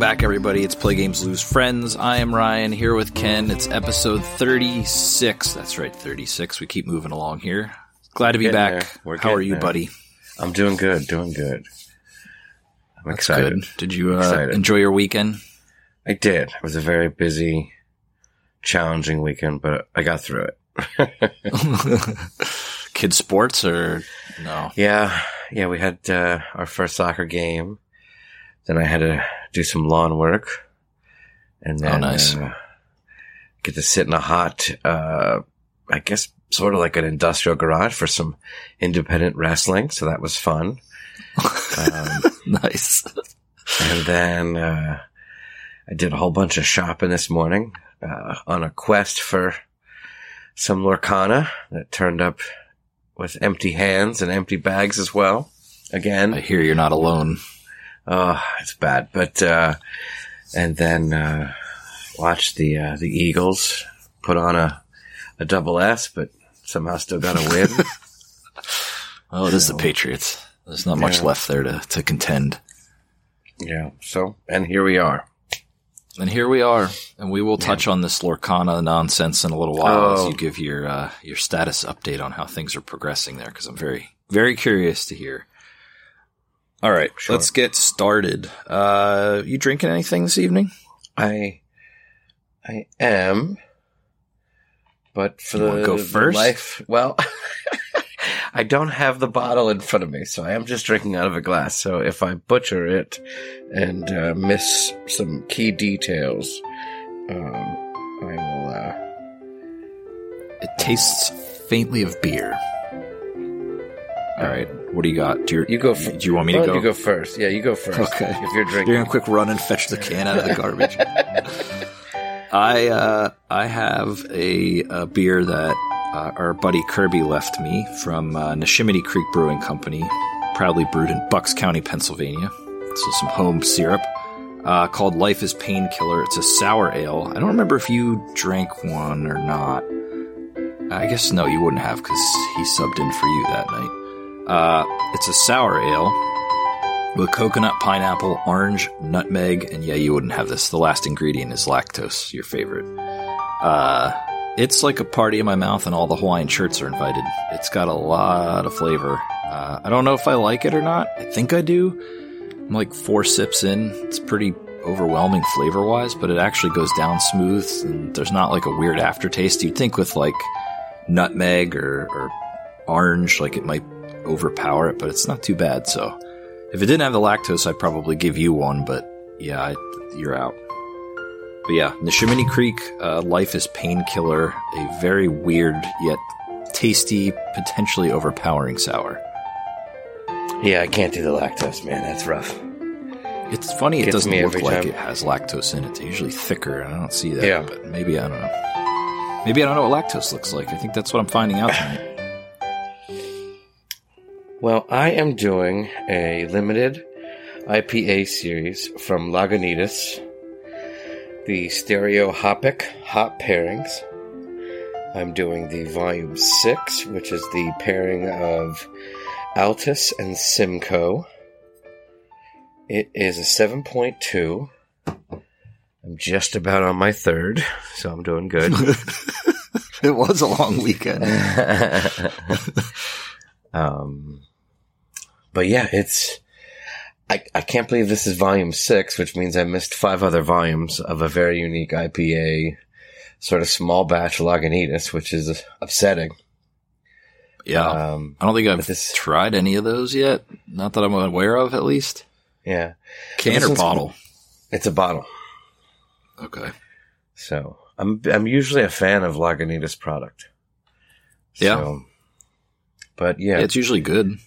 Back, everybody. It's Play Games Lose Friends. I am Ryan here with Ken. It's episode 36. That's right, 36. We keep moving along here. Glad to be back. How are you, there. buddy? I'm doing good, doing good. I'm That's excited. good. Did you uh, enjoy your weekend? I did. It was a very busy, challenging weekend, but I got through it. Kid sports or no? yeah, yeah, we had uh, our first soccer game. Then I had to do some lawn work, and then Oh, nice. uh, get to sit in a hot, uh, I guess, sort of like an industrial garage for some independent wrestling. So that was fun. um, nice. And then uh, I did a whole bunch of shopping this morning uh, on a quest for some Lorcana that turned up with empty hands and empty bags as well. Again, I hear you're not alone. Oh, it's bad. But uh, and then uh, watched the uh, the Eagles put on a a double S, but somehow still got a win. Oh, it is the Patriots. There's not much Yeah. left there to, to contend. yeah. So and here we are. And here we are, and we will touch on this Lorcana nonsense in a little while as Oh. you give your uh, your status update on how things are progressing there, because I'm very very curious to hear. All right, Sure. let's get started. Uh, you drinking anything this evening? I I am, but for You the, go first? life, well, I don't have the bottle in front of me, so I am just drinking out of a glass. So if I butcher it and uh, miss some key details, um, I will. Uh, It tastes faintly of beer. All right, what do you got? Do you, you go. F- do you want me to go? You go first. Yeah, you go first. Okay. If you're drinking, You're gonna quick run and fetch the can out of the garbage. I uh, I have a, a beer that uh, our buddy Kirby left me from uh, Neshaminy Creek Brewing Company, proudly brewed in Bucks County, Pennsylvania. So some home syrup uh, called Life is Painkiller. It's a sour ale. I don't remember if you drank one or not. I guess no, you wouldn't have because he subbed in for you that night. Uh, it's a sour ale with coconut, pineapple, orange, nutmeg, and yeah, you wouldn't have this. The last ingredient is lactose, your favorite. Uh, it's like a party in my mouth, and all the Hawaiian shirts are invited. It's got a lot of flavor. Uh, I don't know if I like it or not. I think I do. I'm like four sips in. It's pretty overwhelming flavor wise, but it actually goes down smooth, and there's not like a weird aftertaste. You'd think with like nutmeg or, or orange, like it might overpower it, but it's not too bad. So if it didn't have the lactose, I'd probably give you one, but yeah, I, you're out. But yeah, Neshaminy Creek, uh, Life is Painkiller, a very weird yet tasty, potentially overpowering sour. yeah, I can't do the lactose, man. That's rough. It's funny, it Gets doesn't look like time. it has lactose in it. It's usually thicker, and I don't see that. Yeah. But maybe, I don't know. Maybe I don't know what lactose looks like. I think that's what I'm finding out tonight. Well, I am doing a limited IPA series from Lagunitas, the Stereo Hopic Hop Pairings. I'm doing the Volume 6, which is the pairing of Altus and Simcoe. It is a 7.2. I'm just about on my third, so I'm doing good. it was a long weekend. um, but yeah, it's. I, I can't believe this is volume six, which means I missed five other volumes of a very unique IPA, sort of small batch Lagunitas, which is upsetting. Yeah. Um, I don't think I've this- tried any of those yet. Not that I'm aware of, at least. yeah, Can or bottle? it's a bottle. Okay. So I'm I'm usually a fan of Lagunitas product. Yeah. So, but yeah, It's usually good.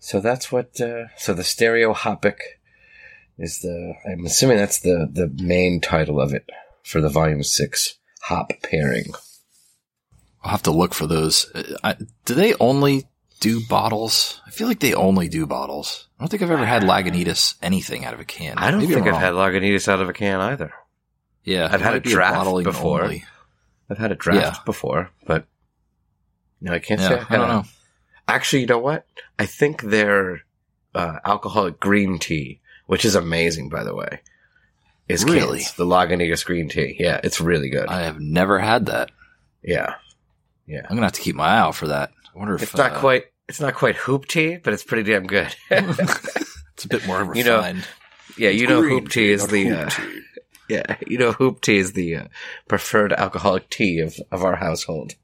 So that's what. Uh, so the stereo hopic is the. I'm assuming that's the the main title of it for the volume six hop pairing. I'll have to look for those. Uh, I, do they only do bottles? I feel like they only do bottles. I don't think I've ever had Lagunitas anything out of a can. I don't Maybe think I'm I've had Lagunitas out of a can either. Yeah, I've had might a be draft bottling before. only. I've had a draft Yeah. before, but no, I can't say I've I don't a- know. Actually, you know what? I think their uh, alcoholic green tea, which is amazing, by the way. is Really? Cairns, the Lagunitas green tea. Yeah, it's really good. I have never had that. yeah, yeah. I'm gonna have to keep my eye out for that. I wonder if it's not uh, quite it's not quite hoop tea, but it's pretty damn good. it's a bit more refined. You know, yeah, you know, hoop tea is the uh, tea. yeah, you know, hoop tea is the uh, preferred alcoholic tea of of our household.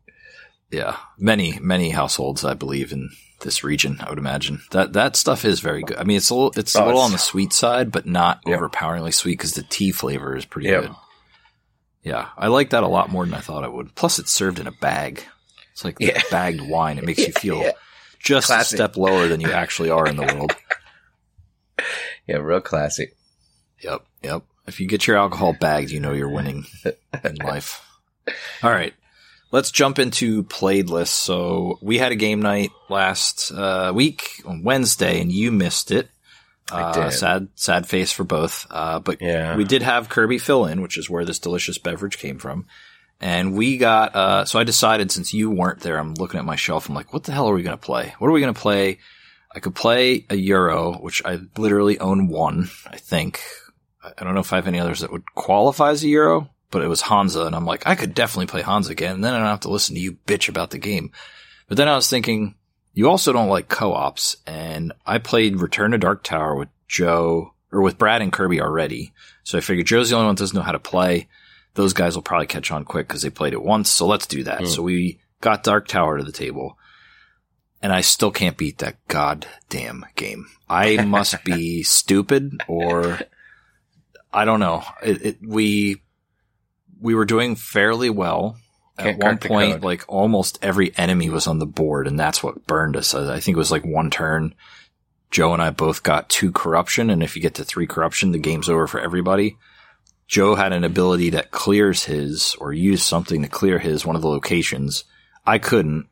Yeah, many many households, I believe, in this region. I would imagine that that stuff is very good. I mean, it's a little it's a little it's- on the sweet side, but not Yeah. overpoweringly sweet because the tea flavor is pretty Yeah. good. Yeah, I like that a lot more than I thought I would. Plus, it's served in a bag. It's like Yeah. bagged wine. It makes you feel just a step lower than you actually are in the world. Yeah, real classy. Yep, yep. If you get your alcohol bagged, you know you're winning in life. All right. Let's jump into played lists. So we had a game night last uh, week on Wednesday, and you missed it. I Uh, did. sad, sad face for both. Uh, but Yeah. we did have Kirby fill in, which is where this delicious beverage came from. And we got, uh, so I decided since you weren't there, I'm looking at my shelf. I'm like, what the hell are we going to play? What are we going to play? I could play a Euro, which I literally own one, I think. I don't know if I have any others that would qualify as a Euro, but it was Hansa. And I'm like, I could definitely play Hansa again. And then I don't have to listen to you bitch about the game. But then I was thinking, you also don't like co-ops. And I played Return to Dark Tower with Joe, or with Brad and Kirby already. So I figured Joe's the only one that doesn't know how to play. Those guys will probably catch on quick because they played it once. So let's do that. Hmm. So we got Dark Tower to the table. And I still can't beat that goddamn game. I must be stupid or I don't know. It, it, we we were doing fairly well. Can't At one point, like almost every enemy was on the board, and that's what burned us. I I think it was like one turn. Joe and I both got two corruption, and if you get to three corruption, the game's over for everybody. Joe had an ability that clears his, or used something to clear his one of the locations. I couldn't,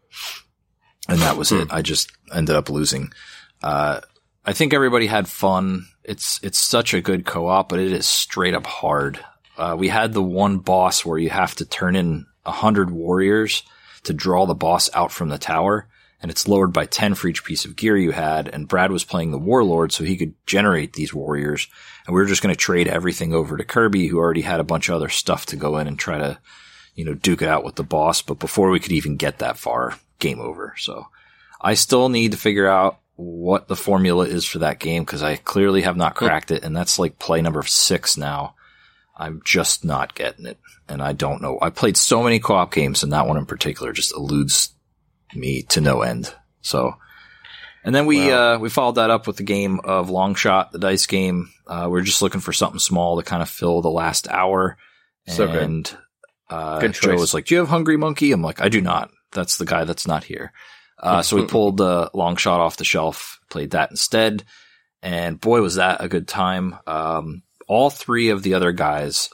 and that was it. I just ended up losing. Uh, I think everybody had fun. It's it's such a good co-op, but it is straight up hard. Uh, we had the one boss where you have to turn in a hundred warriors to draw the boss out from the tower, and it's lowered by ten for each piece of gear you had. And Brad was playing the warlord, so he could generate these warriors, and we were just going to trade everything over to Kirby, who already had a bunch of other stuff to go in and try to, you know, duke it out with the boss. But before we could even get that far, game over. So I still need to figure out what the formula is for that game because I clearly have not cracked it, and that's like play number six now. I'm just not getting it, and I don't know. I played so many co-op games, and that one in particular just eludes me to no end. So, and then we Wow. uh, we followed that up with the game of Long Shot, the dice game. Uh, we are just looking for something small to kind of fill the last hour. So good. and uh, Good Joe was like, "Do you have Hungry Monkey?" I'm like, "I do not. That's the guy that's not here." Uh, so we pulled the long shot off the shelf, played that instead, and boy, was that a good time. Um, all three of the other guys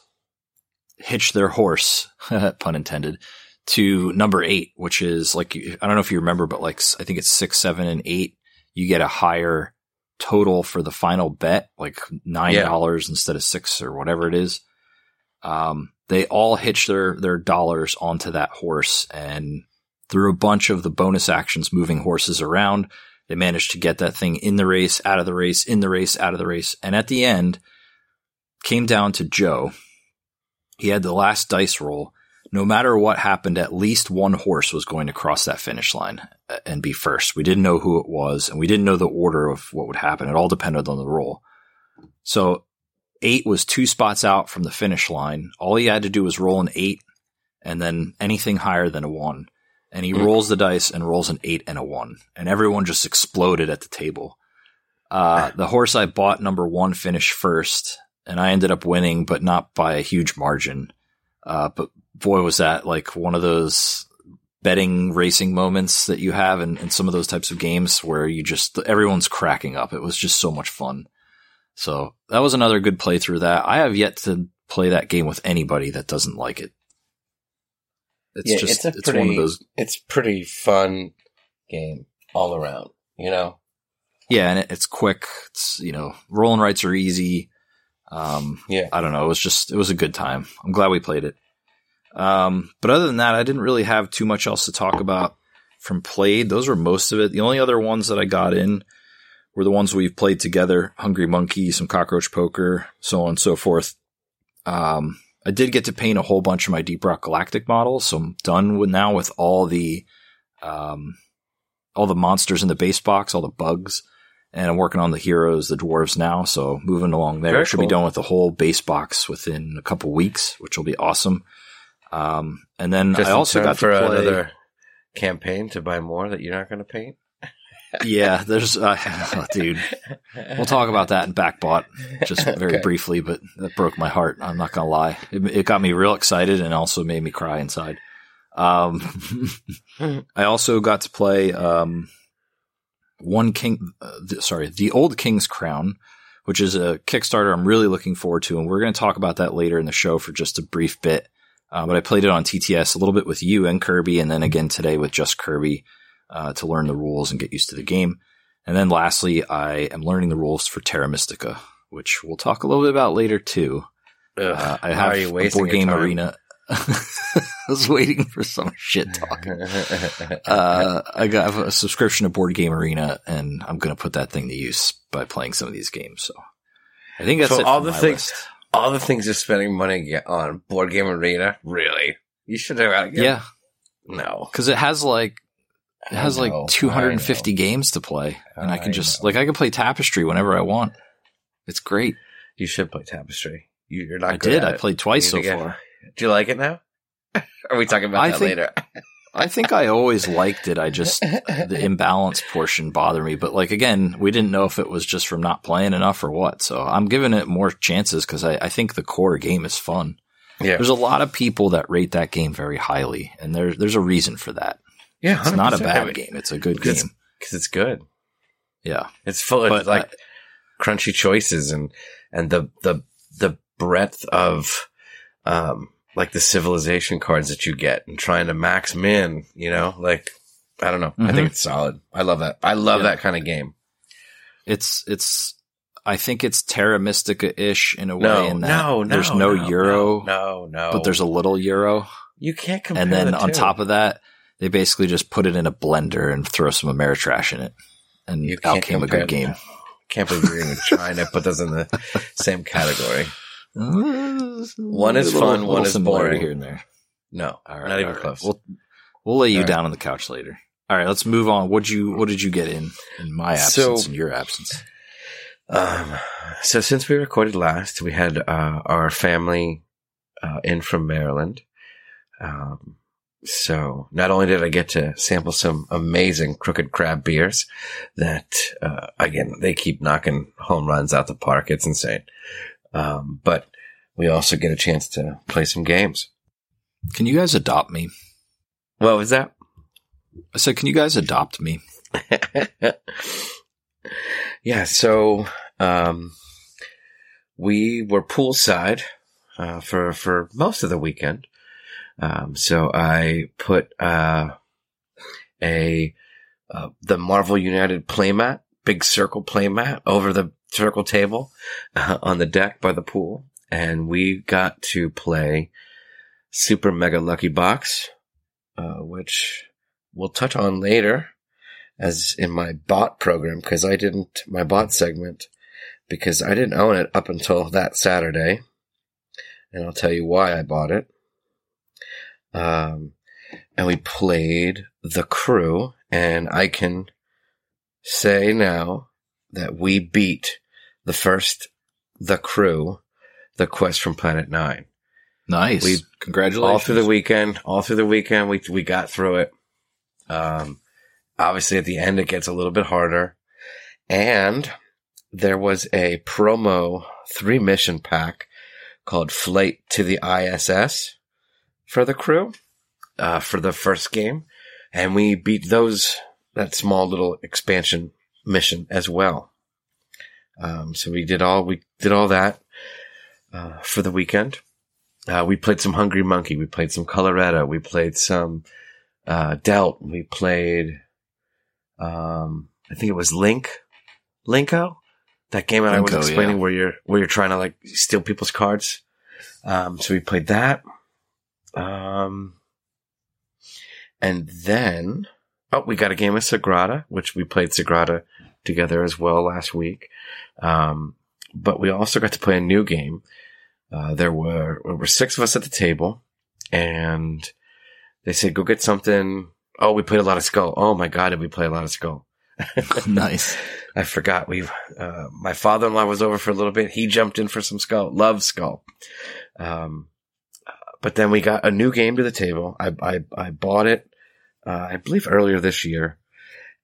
hitch their horse, pun intended, to number eight, which is like I don't know if you remember, but like I think it's six, seven, and eight. You get a higher total for the final bet, like nine dollars instead of six or whatever it is. Um, they all hitch their their dollars onto that horse, and through a bunch of the bonus actions, moving horses around, they managed to get that thing in the race, out of the race, in the race, out of the race, and at the end, came down to Joe. He had the last dice roll. No matter what happened, at least one horse was going to cross that finish line uh, and be first. We didn't know who it was, and we didn't know the order of what would happen. It all depended on the roll. So eight was two spots out from the finish line. All he had to do was roll an eight and then anything higher than a one. And he Mm. rolls the dice and rolls an eight and a one. And everyone just exploded at the table. Uh, the horse I bought number one finished first and I ended up winning, but not by a huge margin. Uh, but boy, was that like one of those betting racing moments that you have in, in some of those types of games where you just, everyone's cracking up. It was just so much fun. So that was another good playthrough that. I have yet to play that game with anybody that doesn't like it. It's Yeah, just, it's it's, a one of those, It's pretty fun game all around. You know, yeah, and it, it's quick. It's, you know, rolling rights are easy. Um, yeah. I don't know. It was just, it was a good time. I'm glad we played it. Um, but other than that, I didn't really have too much else to talk about from played. Those were most of it. The only other ones that I got in were the ones we've played together Hungry Monkey, some Cockroach Poker, so on and so forth. Um, I did get to paint a whole bunch of my Deep Rock Galactic models, so I'm done with now with all the um, all the monsters in the base box, all the bugs, and I'm working on the heroes, the dwarves now. So moving along there, Very should cool. be done with the whole base box within a couple weeks, which will be awesome. Um, and then Just I also got to for play. another campaign to buy more that you're not going to paint. yeah, there's, uh, oh, dude. We'll talk about that in Backbot just very Okay. briefly, but that broke my heart. I'm not gonna lie. It, it got me real excited and also made me cry inside. Um, I also got to play um, one king. Uh, the, sorry, the old King's Crown, which is a Kickstarter I'm really looking forward to, and we're going to talk about that later in the show for just a brief bit. Uh, but I played it on TTS a little bit with you and Kirby, and then again today with just Kirby uh, to learn the rules and get used to the game. And then lastly, I am learning the rules for Terra Mystica, which we'll talk a little bit about later too. Ugh, Uh, I have a board game time? arena. I was waiting for some shit talk. Uh, I got a subscription to Board Game Arena, and I'm going to put that thing to use by playing some of these games. So I think that's So all the things- list. All the things you're spending money on board game arena, really? You should have. Yeah, No. because it has like it has I like 250 games to play, and I can just know. like I can play Tapestry whenever I want. It's great. You should play Tapestry. You, you're not. I good did. I played twice so far. Do you like it now? Are we talking about I that think- later? I think I always liked it. I just the imbalance portion bothered me. But like again, we didn't know if it was just from not playing enough or what. So I'm giving it more chances because I, I think the core game is fun. yeah. There's a lot of people that rate that game very highly, and there's there's a reason for that. Yeah. It's not a bad game. It's a good Because- game. Because it's good. Yeah, It's full of but like uh, crunchy choices and and the the the breadth of um like the civilization cards that you get and trying to max min, you know, like I don't know. I Mhm. think it's solid. I love that. I love Yeah. that kind of game. it's it's. I think it's Terra Mystica ish in a way. No, in that no, no. there's no, Euro, No, no. but there's a little Euro, you can't compare. and then the on two. top of that, they basically just put it in a blender and throw some Ameritrash in it, and You out came a good game. Can't believe you're even trying to put those in the same category. One is fun, one is boring. here and there. No, All right, not even right. close. We'll we'll lay you All right. down on the couch later. All right, let's move on. What you what did you get in in my So- absence and your absence? Um, so since we recorded last, we had uh, our family uh, in from Maryland. Um, so not only did I get to sample some amazing crooked crab beers that, uh, again, they keep knocking home runs out the park. It's insane. Um, but we also get a chance to play some games. Can you guys adopt me? What was that? I said, can you guys adopt me? yeah, so um, we were poolside uh, for for most of the weekend. Um, so I put uh, a uh, the Marvel United playmat, big circle playmat, over the circle table uh, on the deck by the pool, and we got to play Super Mega Lucky Box, uh, which we'll touch on later as in my bot program because I didn't my bot segment because I didn't own it up until that Saturday, and I'll tell you why I bought it. Um, and we played the crew, and I can say now that we beat the first the crew, the quest from Planet Nine Nice. We- Congratulations. all through the weekend. All through the weekend, we we got through it. Um, obviously, at the end, it gets a little bit harder, and there was a promo three mission pack called "Flight to the ISS" for the crew uh, for the first game, and we beat those that small little expansion mission as well. Um, so we did all we did all that uh, for the weekend. Uh, we played some Hungry Monkey. We played some Colorado. We played some uh, Delt. We played, um, I think it was Link, Linko, that game that I was Linko, explaining yeah. where you're where you're trying to like steal people's cards. Um, so we played that. Um, and then oh, we got a game of Sagrada, which we played Sagrada together as well last week. Um, but we also got to play a new game uh, there were there were six of us at the table, and they said, "Go get something." Oh, we played a lot of Skull. Oh my god, did we play a lot of Skull? nice. I forgot. We, uh, my father-in-law was over for a little bit. He jumped in for some Skull. Love Skull. Um, but then we got a new game to the table. I I, I bought it, uh, I believe earlier this year,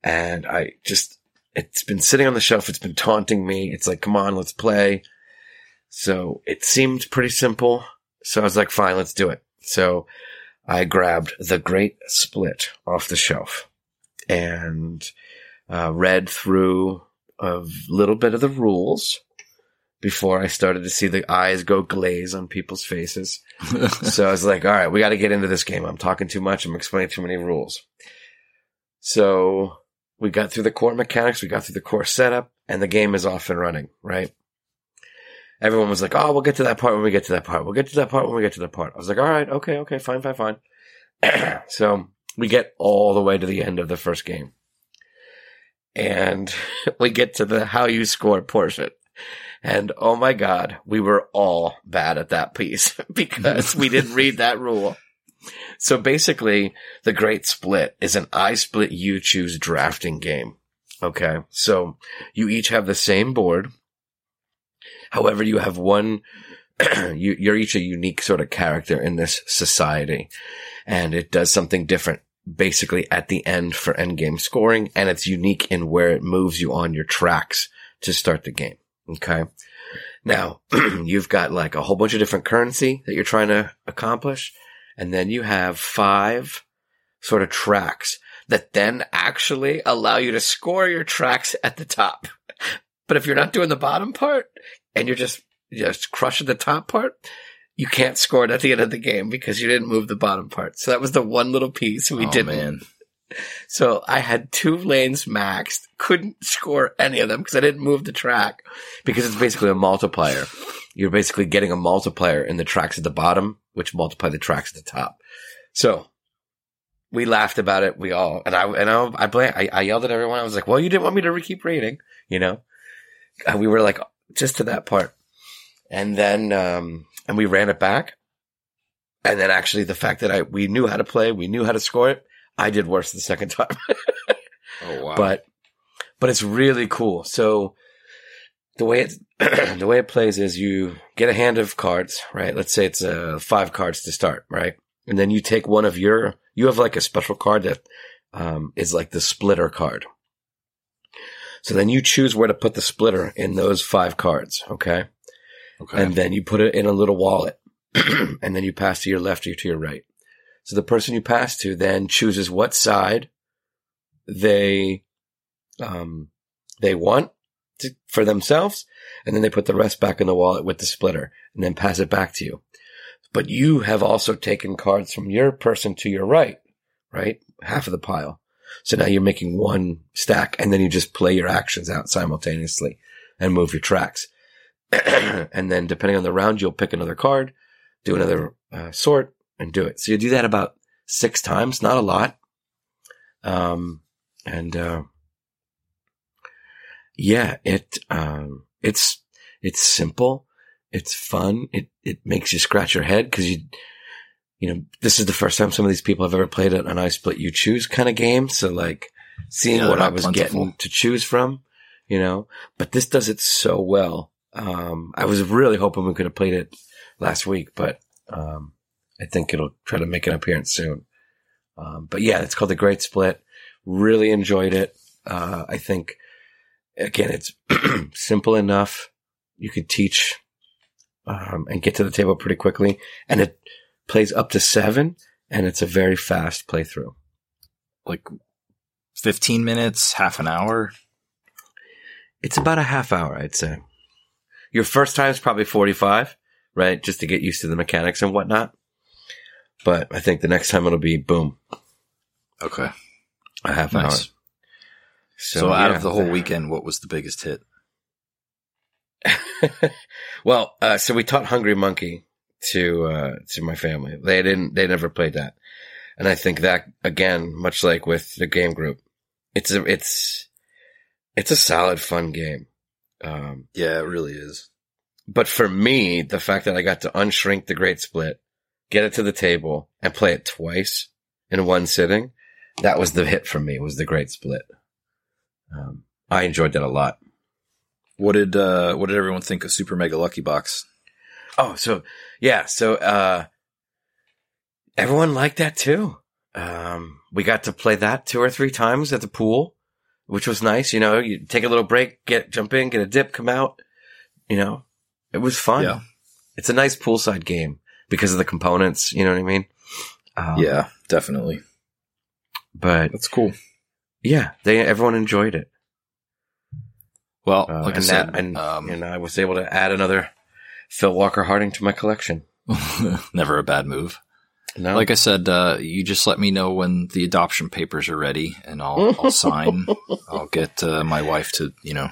and I just it's been sitting on the shelf. It's been taunting me. It's like, come on, let's play. So it seemed pretty simple. So I was like, fine, let's do it. So I grabbed the Great Split off the shelf and uh, read through a little bit of the rules before I started to see the eyes go glaze on people's faces. so I was like, all right, we got to get into this game. I'm talking too much. I'm explaining too many rules. So we got through the core mechanics. We got through the core setup and the game is off and running, right? Everyone was like, oh, we'll get to that part when we get to that part. We'll get to that part when we get to that part. I was like, all right, okay, okay, fine, fine, fine. so we get all the way to the end of the first game. And we get to the how you score portion. And oh my God, we were all bad at that piece because we didn't read that rule. So basically, the Great Split is an I split you choose drafting game. Okay. So you each have the same board. However, you have one, you, you're each a unique sort of character in this society and it does something different basically at the end for endgame scoring and it's unique in where it moves you on your tracks to start the game. Okay. Now you've got like a whole bunch of different currency that you're trying to accomplish. And then you have five sort of tracks that then actually allow you to score your tracks at the top. But if you're not doing the bottom part and you're just, just crushing the top part, you can't score it at the end of the game because you didn't move the bottom part. So that was the one little piece we oh, didn't. Man. So I had two lanes maxed, couldn't score any of them because I didn't move the track because it's basically a multiplier. You're basically getting a multiplier in the tracks at the bottom, which multiply the tracks at the top. So we laughed about it. We all, and I, and I, I, blame, I, I yelled at everyone. I was like, well, you didn't want me to keep reading, you know? And we were like, just to that part. And then, um, and we ran it back. And then actually the fact that I, we knew how to play, we knew how to score it. I did worse the second time. oh wow. But, but it's really cool. So the way it, the way it plays is you get a hand of cards, right? Let's say it's uh, five cards to start, right? And then you take one of your, you have like a special card that um, is like the splitter card. So then you choose where to put the splitter in those five cards, okay? Okay. And then you put it in a little wallet. and then you pass to your left or to your right. So the person you pass to then chooses what side they um, they want to, for themselves, and then they put the rest back in the wallet with the splitter, and then pass it back to you. But you have also taken cards from your person to your right, right, half of the pile. So now you're making one stack, and then you just play your actions out simultaneously and move your tracks. and then depending on the round, you'll pick another card, do another uh, sort, and do it. So you do that about six times, not a lot. Um, and uh, yeah, it um, it's it's simple, it's fun. It it makes you scratch your head because you you know this is the first time some of these people have ever played an I split you choose kind of game. So like seeing Yeah, what I was plentiful. getting to choose from, you know, but this does it so well. Um, I was really hoping we could have played it last week, but um, I think it'll try to make an appearance soon. Um, but yeah, it's called the Great Split. Really enjoyed it. Uh, I think again, it's simple enough. You could teach um, and get to the table pretty quickly, and it plays up to seven, and it's a very fast playthrough. Like 15 minutes, half an hour. It's about a half hour, I'd say. Your first time is probably 45, right? Just to get used to the mechanics and whatnot. But I think the next time it'll be boom, Okay. a half Nice. hour. So, out yeah, of the whole weekend, what was the biggest hit? well, uh, so we taught Hungry Monkey to uh, to my family. They didn't. They never played that, and I think that again, much like with the game group, it's a it's it's a solid, fun game. Um, Yeah, it really is. but for me, the fact that I got to unshrink the Great Split, get it to the table, and play it twice in one sitting, that was the hit for me. Was the Great Split. Um, I enjoyed that a lot. What did uh, what did everyone think of Super Mega Lucky Box? Oh, so yeah, so uh, everyone liked that too. Um, we got to play that two or three times at the pool, which was nice. You know, you take a little break, get jump in, get a dip, come out. You know, it was fun. Yeah. It's a nice poolside game because of the components. You know what I mean? Um, yeah, definitely. but That's cool. Yeah, they everyone enjoyed it. Well, Uh, like I said, that, and, um, and I was able to add another Phil Walker Harding to my collection. never a bad move. No, Like I said, uh, you just let me know when the adoption papers are ready, and I'll, I'll sign. I'll get uh, my wife to, you know,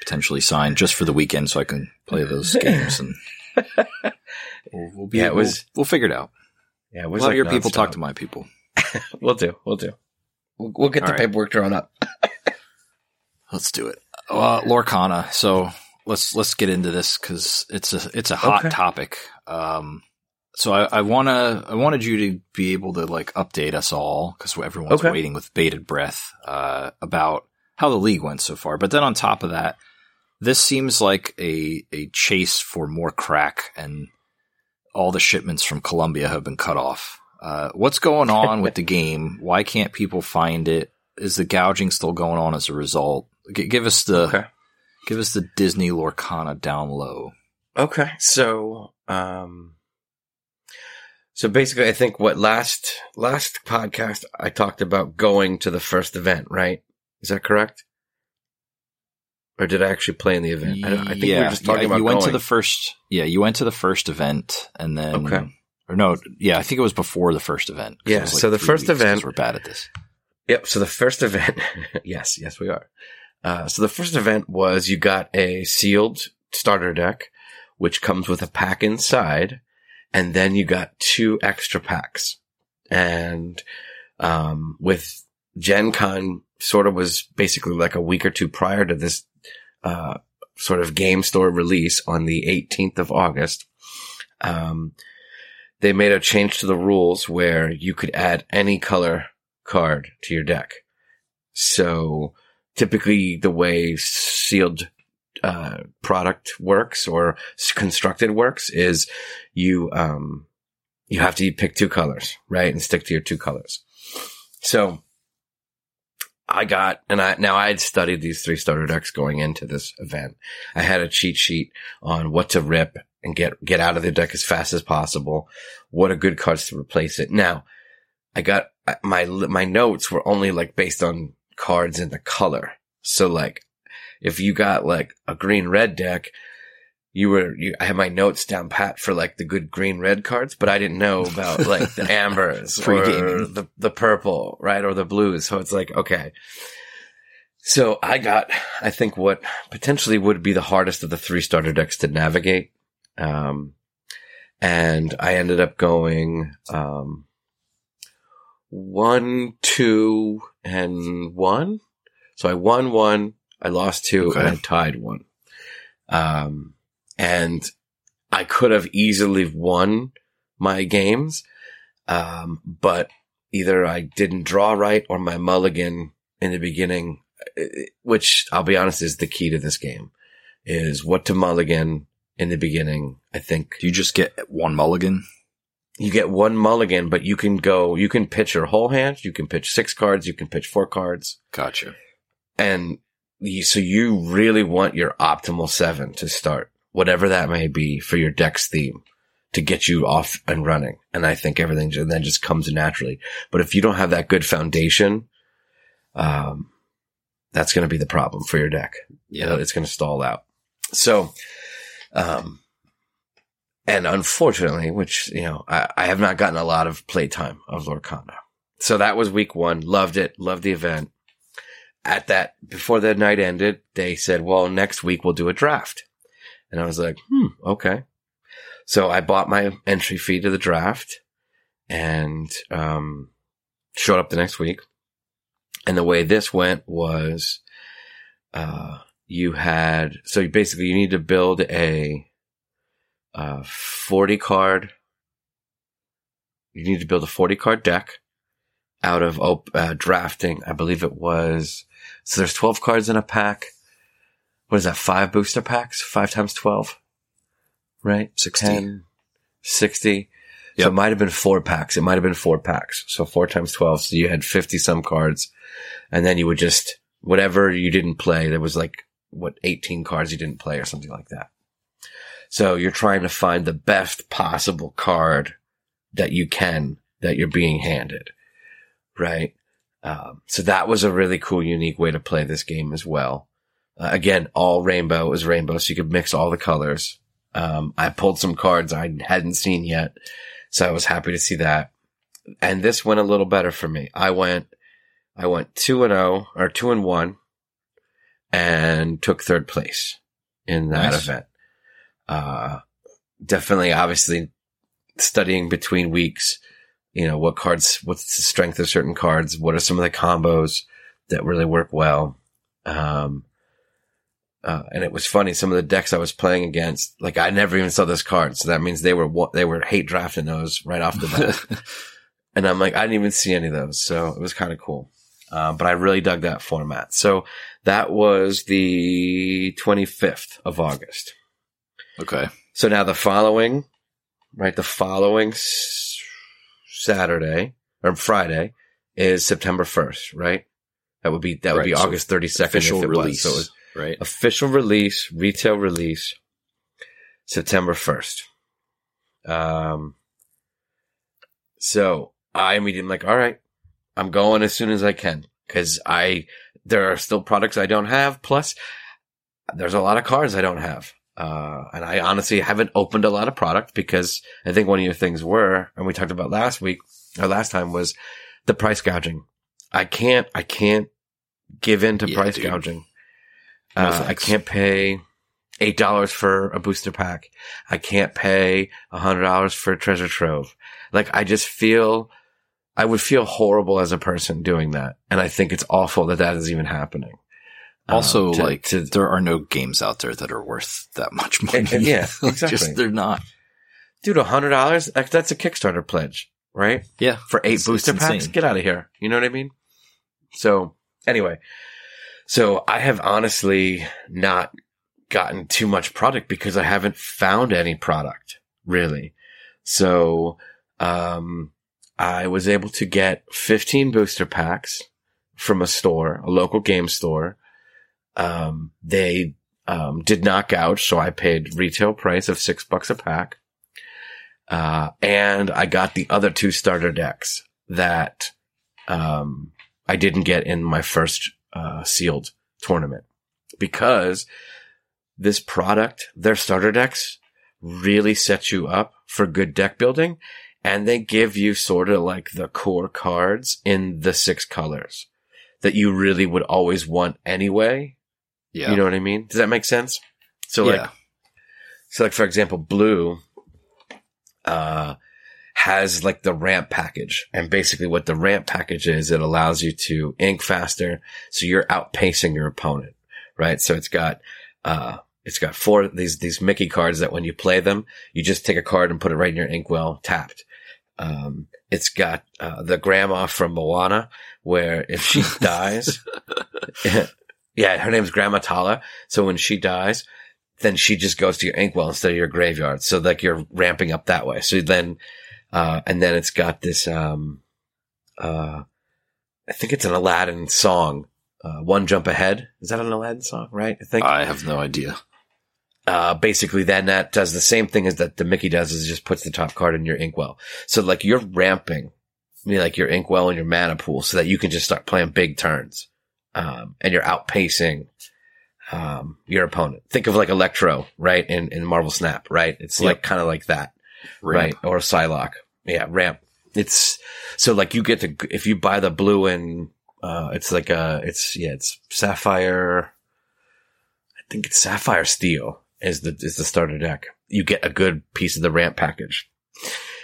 potentially sign just for the weekend, so I can play those games, and we'll, we'll be. Yeah, it we'll- We'll, figure it out. yeah, it was Let like your people talk to my people. We'll do. We'll do. We'll, we'll get All the right. paperwork drawn up. Let's do it. Uh, Lorcana. So let's let's get into this because it's a it's a hot Okay. topic. Um, so I, I wanna I wanted you to be able to like update us all because everyone's Okay. waiting with bated breath uh, about how the league went so far. But then on top of that, this seems like a a chase for more crack, and all the shipments from Colombia have been cut off. Uh, what's going on with the game? Why can't people find it? Is the gouging still going on as a result? G- give us the Okay. give us the Disney Lorcana down low. Okay. So, um, so basically, I think what last last podcast I talked about going to the first event, right? Is that correct? Or did I actually play in the event? I, I think we were just talking yeah, about you went going. to the first. Yeah, you went to the first event, and then Okay. Or no, yeah, I think it was before the first event. Yeah, was so the first event- we're bad at this. Yep. So the first event, yes, yes, we are. Uh, so the first event was you got a sealed starter deck, which comes with a pack inside, and then you got two extra packs. And, um, with Gen Con sort of was basically like a week or two prior to this, uh, sort of game store release on the 18th of August. Um, they made a change to the rules where you could add any color card to your deck. So typically the way sealed uh, product works or constructed works is you um you have to pick two colors, right? And stick to your two colors. So I got and I now I had studied these three starter decks going into this event. I had a cheat sheet on what to rip and get get out of the deck as fast as possible. What are good cards to replace it. Now, I got my my notes were only like based on cards in the color. So like, if you got like a green red deck, you were you, I had my notes down pat for like the good green red cards, but I didn't know about like the ambers or the the purple, right, or the blues. So it's like okay. So I got, I think what potentially would be the hardest of the three starter decks to navigate. Um, and I ended up going, um, one, two, and one. So I won one, I lost two, Okay. and I tied one. Um, and I could have easily won my games. Um, but either I didn't draw right or my mulligan in the beginning, eh, which I'll be honest is the key to this game is what to mulligan in the beginning. I think Do you just get one mulligan? you get one mulligan, but you can go, you can pitch your whole hand. You can pitch six cards. You can pitch four cards. Gotcha. And you, so you really want your optimal seven to start, whatever that may be for your deck's theme to get you off and running. And I think everything then just comes naturally. But if you don't have that good foundation, um, that's going to be the problem for your deck. You know, Yeah. it's going to stall out. So, um, and unfortunately, which, you know, I, I have not gotten a lot of playtime of Lord Lorcana. So that was week one. Loved it. Loved the event. At that, before the night ended, they said, well, next week we'll do a draft. And I was like, hmm, okay. So I bought my entry fee to the draft and, um, showed up the next week. And the way this went was, uh, you had, so you basically you need to build a, uh, 40 card. You need to build a 40 card deck out of op- uh, drafting. I believe it was, so there's 12 cards in a pack. What is that? Five booster packs? Five times 12? Right? 60. 10, 60. So it might have been four packs. It might have been four packs. So four times 12. So you had 50 some cards and then you would just, whatever you didn't play, there was like, what, 18 cards you didn't play or something like that. So you're trying to find the best possible card that you can, that you're being handed. Right. Um, so that was a really cool, unique way to play this game as well. Uh, again, all rainbow is rainbow. So you could mix all the colors. Um, I pulled some cards I hadn't seen yet. So I was happy to see that. And this went a little better for me. I went, I went two and oh or two and one and took third place in that Nice. event. Uh, definitely, obviously studying between weeks, you know, what cards, what's the strength of certain cards? What are some of the combos that really work well? Um, uh, and it was funny. Some of the decks I was playing against, like I never even saw this card. So that means they were, they were hate drafting those right off the bat. and I'm like, I didn't even see any of those. So it was kind of cool. Uh, but I really dug that format. So that was the 25th of August. okay. So now the following, right? The following s- Saturday or Friday is September 1st, right? That would be, that would be so August 32nd. Official if it was. release. So it right. official release, retail release, September 1st. Um, so I immediately am like, all right, I'm going as soon as I can because I, there are still products I don't have. Plus there's a lot of cards I don't have. Uh, and I honestly haven't opened a lot of product because I think one of your things were, and we talked about last week or last time was the price gouging. I can't, I can't give in to Yeah, price dude. gouging. No Uh, I can't pay eight dollars for a booster pack. I can't pay a hundred dollars for a treasure trove. Like I just feel, I would feel horrible as a person doing that, and I think it's awful that that is even happening. Um, Also, to- like, to there are no games out there that are worth that much money. Eh, yeah, exactly. Just, they're not. dude, a hundred dollars that's a Kickstarter pledge, right? Yeah. for eight It's- booster it's packs. Get out of here. You know what I mean? So anyway, so I have honestly not gotten too much product because I haven't found any product really. So, um, I was able to get 15 booster packs from a store, a local game store. Um, they, um, did not gouge. So I paid retail price of six bucks a pack. Uh, and I got the other two starter decks that, um, I didn't get in my first, uh, sealed tournament because this product, their starter decks really set you up for good deck building and they give you sort of like the core cards in the six colors that you really would always want anyway. Yeah. You know what I mean? Does that make sense? So like, yeah. so like for example, blue, uh, has like the ramp package and basically what the ramp package is, it allows you to ink faster. So you're outpacing your opponent, right? So it's got, uh, it's got four, these, these Mickey cards that when you play them, you just take a card and put it right in your inkwell tapped. Um, it's got, uh, the grandma from Moana where if she dies, yeah, her name's Grandma Tala. So when she dies, then she just goes to your inkwell instead of your graveyard. So like you're ramping up that way. So then, uh, and then it's got this, um, uh, I think it's an Aladdin song. Uh, one jump ahead. Is that an Aladdin song? Right. I think, I have no idea. Uh, basically then that does the same thing as that the Mickey does is just puts the top card in your inkwell. So like you're ramping, like your inkwell and your mana pool so that you can just start playing big turns. Um, and you're outpacing, um, your opponent. Think of like Electro, right? In, in Marvel Snap, right? It's Yep. like kind of like that, right? Or Psylocke. Yeah, ramp. It's so like you get to, if you buy the blue and, uh, it's like a, it's, yeah, it's Sapphire. I think it's Sapphire Steel is the, is the starter deck. You get a good piece of the ramp package.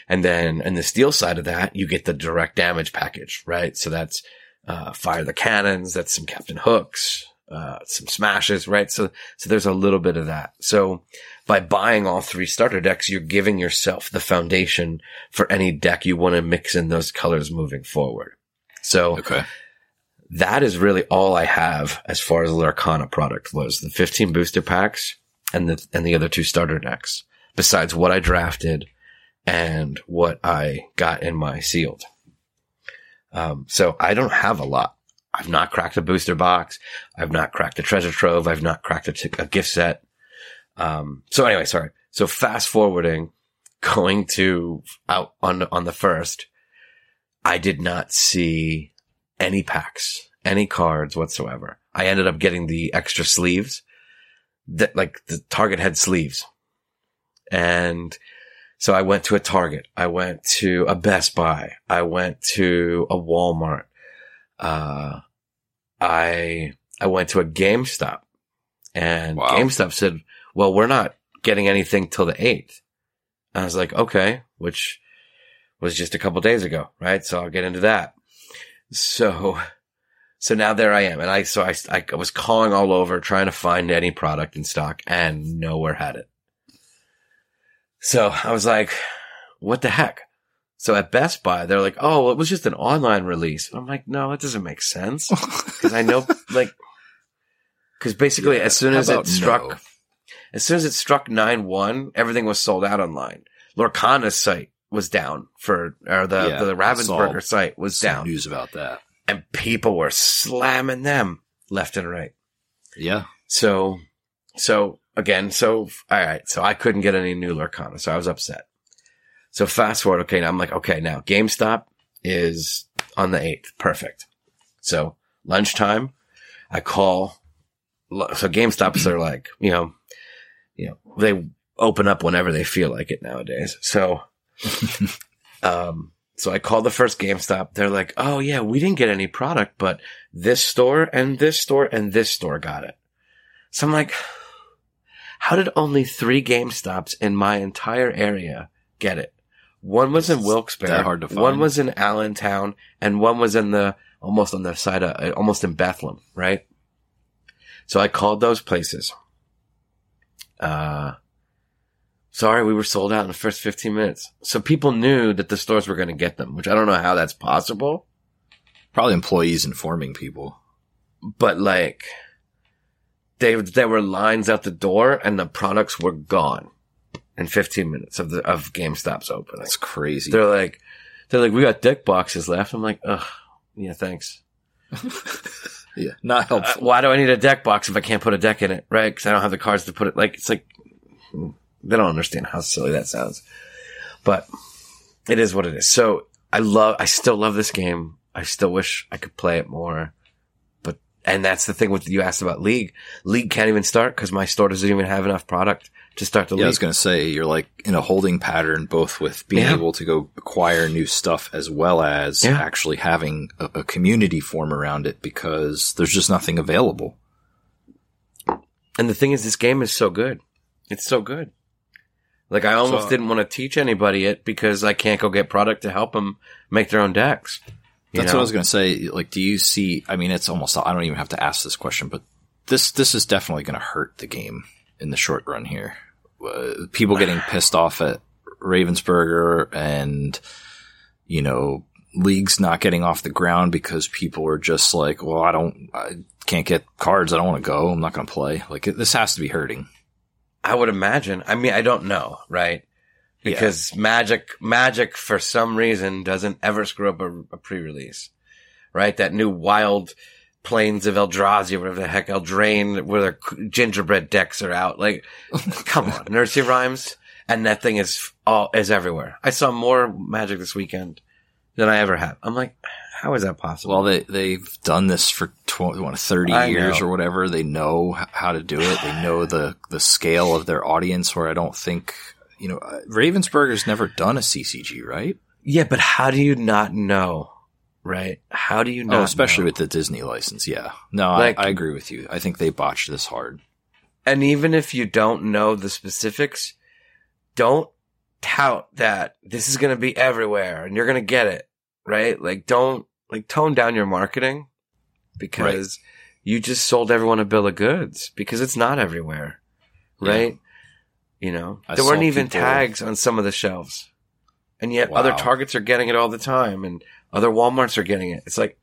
And then in the steel side of that, you get the direct damage package, right? So that's, uh, fire the cannons. That's some Captain Hooks. uh, some smashes, right? So, so there's a little bit of that. So by buying all three starter decks, you're giving yourself the foundation for any deck you want to mix in those colors moving forward. So Okay. that is really all I have as far as the Lorcana product was the 15 booster packs and the, and the other two starter decks besides what I drafted and what I got in my sealed. Um, so I don't have a lot. I've not cracked a booster box. I've not cracked a treasure trove. I've not cracked a, t- a gift set. Um, so anyway, sorry. So fast forwarding, going to out on, on the first, I did not see any packs, any cards whatsoever. I ended up getting the extra sleeves that like the target had sleeves. And so I went to a Target. I went to a Best Buy. I went to a Walmart. Uh, I, I went to a GameStop and Wow. GameStop said, well, we're not getting anything till the 8th. I was like, okay, which was just a couple days ago, right? So I'll get into that. So, so now there I am. And I, so I, I was calling all over trying to find any product in stock and nowhere had it. So I was like, what the heck? So at Best Buy, they're like, oh, well, it was just an online release. I'm like, no, that doesn't make sense. Cause I know, like, cause basically Yeah, as soon as it struck, no? as soon as it struck 9-1, everything was sold out online. Lorcana's site was down for, or the, Yeah, the Ravensburger site was down news about that. And people were slamming them left and right. Yeah. So, so again, so, all right. So I couldn't get any new Lorcana. So I was upset. So fast forward. Okay. Now I'm like, okay, now GameStop is on the 8th. Perfect. So lunchtime, I call. So GameStops are like, you know, you know, they open up whenever they feel like it nowadays. So, um, so I called the first GameStop. They're like, oh yeah, we didn't get any product, but this store and this store and this store got it. So I'm like, how did only three GameStops in my entire area get it? One was in Wilkes-Barre, that hard to one was in Allentown, and one was in the, almost on the side of, almost in Bethlehem, right? So I called those places. Uh, sorry, we were sold out in the first 15 minutes. So people knew that the stores were going to get them, which I don't know how that's possible, Probably employees informing people. but like, they, there were lines out the door and the products were gone in 15 minutes of the, of GameStop's opening. That's crazy. They're like, they're like, we got deck boxes left. I'm like, ugh, yeah, thanks. yeah. Not Uh, why do I need a deck box if I can't put a deck in it? Right? Because I don't have the cards to put it. Like it's like they don't understand how silly that sounds, but it is what it is. So I love. I still love this game. I still wish I could play it more. But and that's the thing with you asked about League. League can't even start because my store doesn't even have enough product to start the yeah, I was going to say you're like in a holding pattern, both with being Yeah. able to go acquire new stuff as well as Yeah. actually having a, a community form around it because there's just nothing available. And the thing is, this game is so good. It's so good. Like I almost So- didn't want to teach anybody it because I can't go get product to help them make their own decks. That's know? what I was going to say. Like, do you see? I mean, it's almost. I don't even have to ask this question, but this this is definitely going to hurt the game in the short run here. Uh, people getting pissed off at Ravensburger and you know leagues not getting off the ground because people are just like, well, I don't, I can't get cards. I don't want to go. I'm not going to play. Like, it, this has to be hurting. I would imagine. I mean, I don't know, right? Yeah. Because Magic, Magic for some reason doesn't ever screw up a, a pre-release, right? That new wild plains of Eldrazi, whatever the heck, Eldraine, where their gingerbread decks are out. Like, come on, nursery rhymes. And that thing is all, is everywhere. I saw more Magic this weekend than I ever have. I'm like, how is that possible? Well, they they've done this for tw- what, thirty I years know. or whatever. They know how to do it. They know the the scale of their audience. Where I don't think you know uh, Ravensburger's never done a CCG, right? yeah, but how do you not know? Right? How do you not oh, especially know? with the Disney license. Yeah, no, Like- I, I agree with you. I think they botched this hard. And even if you don't know the specifics, don't tout that this is going to be everywhere and you're going to get it, right? Like don't, like tone down your marketing because you just sold everyone a bill of goods because it's not everywhere, right? You know, I there weren't even people- tags on some of the shelves, and yet other Targets are getting it all the time, and other WalMarts are getting it. It's like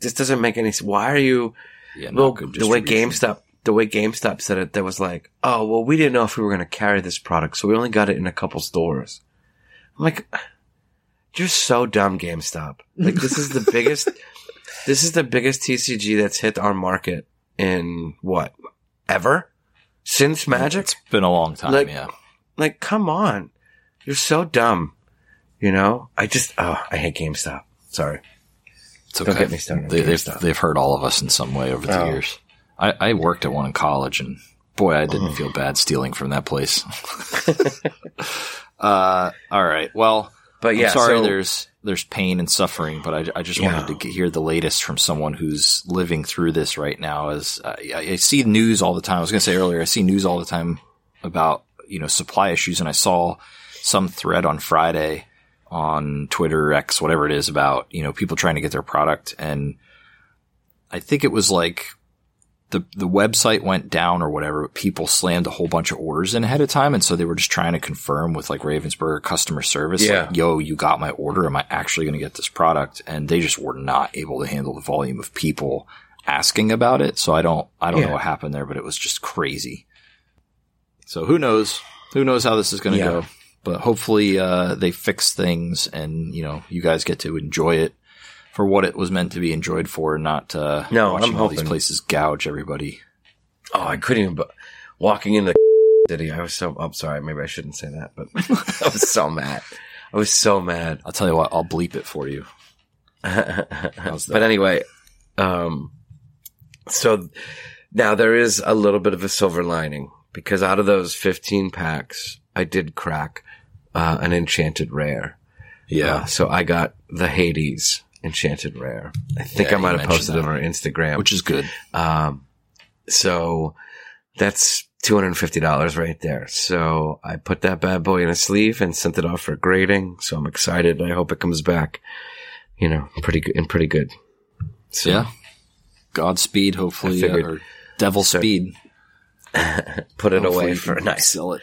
this doesn't make any. sense. Why are you? Yeah, Well, the way. GameStop, the way GameStop said it, there was like, oh, well, we didn't know if we were going to carry this product, so we only got it in a couple stores. I'm like, you're so dumb, GameStop. Like, this is the biggest, this is the biggest TCG that's hit our market in what? Ever? Since Magic? It's been a long time. Like- yeah. Like, come on. You're so dumb. You know? I just, oh, I hate GameStop. Sorry. It's Don't get me started They, they've, GameStop. they've hurt all of us in some way over the Oh. years. I, I worked at one in college, and boy, I didn't feel bad stealing from that place. uh, all right. Well, But yeah, I'm sorry. so- there's there's pain and suffering, but I, I just Yeah. wanted to get, hear the latest from someone who's living through this right now. As I, I see news all the time. I was going to say earlier, I see news all the time about you know supply issues, and I saw some thread on Friday on Twitter, X, whatever it is, about you know people trying to get their product, and I think it was like the the website went down or whatever. but People slammed a whole bunch of orders in ahead of time, and so they were just trying to confirm with like Ravensburger customer service, Yeah. like, "Yo, you got my order? Am I actually going to get this product?" And they just were not able to handle the volume of people asking about it. So I don't I don't Yeah. know what happened there, but it was just crazy. So who knows? Who knows how this is going to Yeah. go? But hopefully uh, they fix things, and you know you guys get to enjoy it for what it was meant to be enjoyed for, not uh, No, watching I'm all these places gouge everybody. Oh, I couldn't even. Walking into city, I was so. I'm sorry. Maybe I shouldn't say that, but I was so mad. I was so mad. I'll tell you what, I'll bleep it for you. but anyway, um, so now there is a little bit of a silver lining because out of those 15 packs, I did crack uh, an enchanted rare. Yeah, Uh, so I got the Hades enchanted rare. I think Yeah, I might have posted it on our Instagram. which is good. Um, so that's $250 right there. So I put that bad boy in a sleeve and sent it off for grading. So I'm excited. I hope it comes back, you know, pretty good and pretty good. So Yeah, Godspeed. Hopefully, uh, or Devil So- Speed. put it Hopefully away for a nice. Sell it.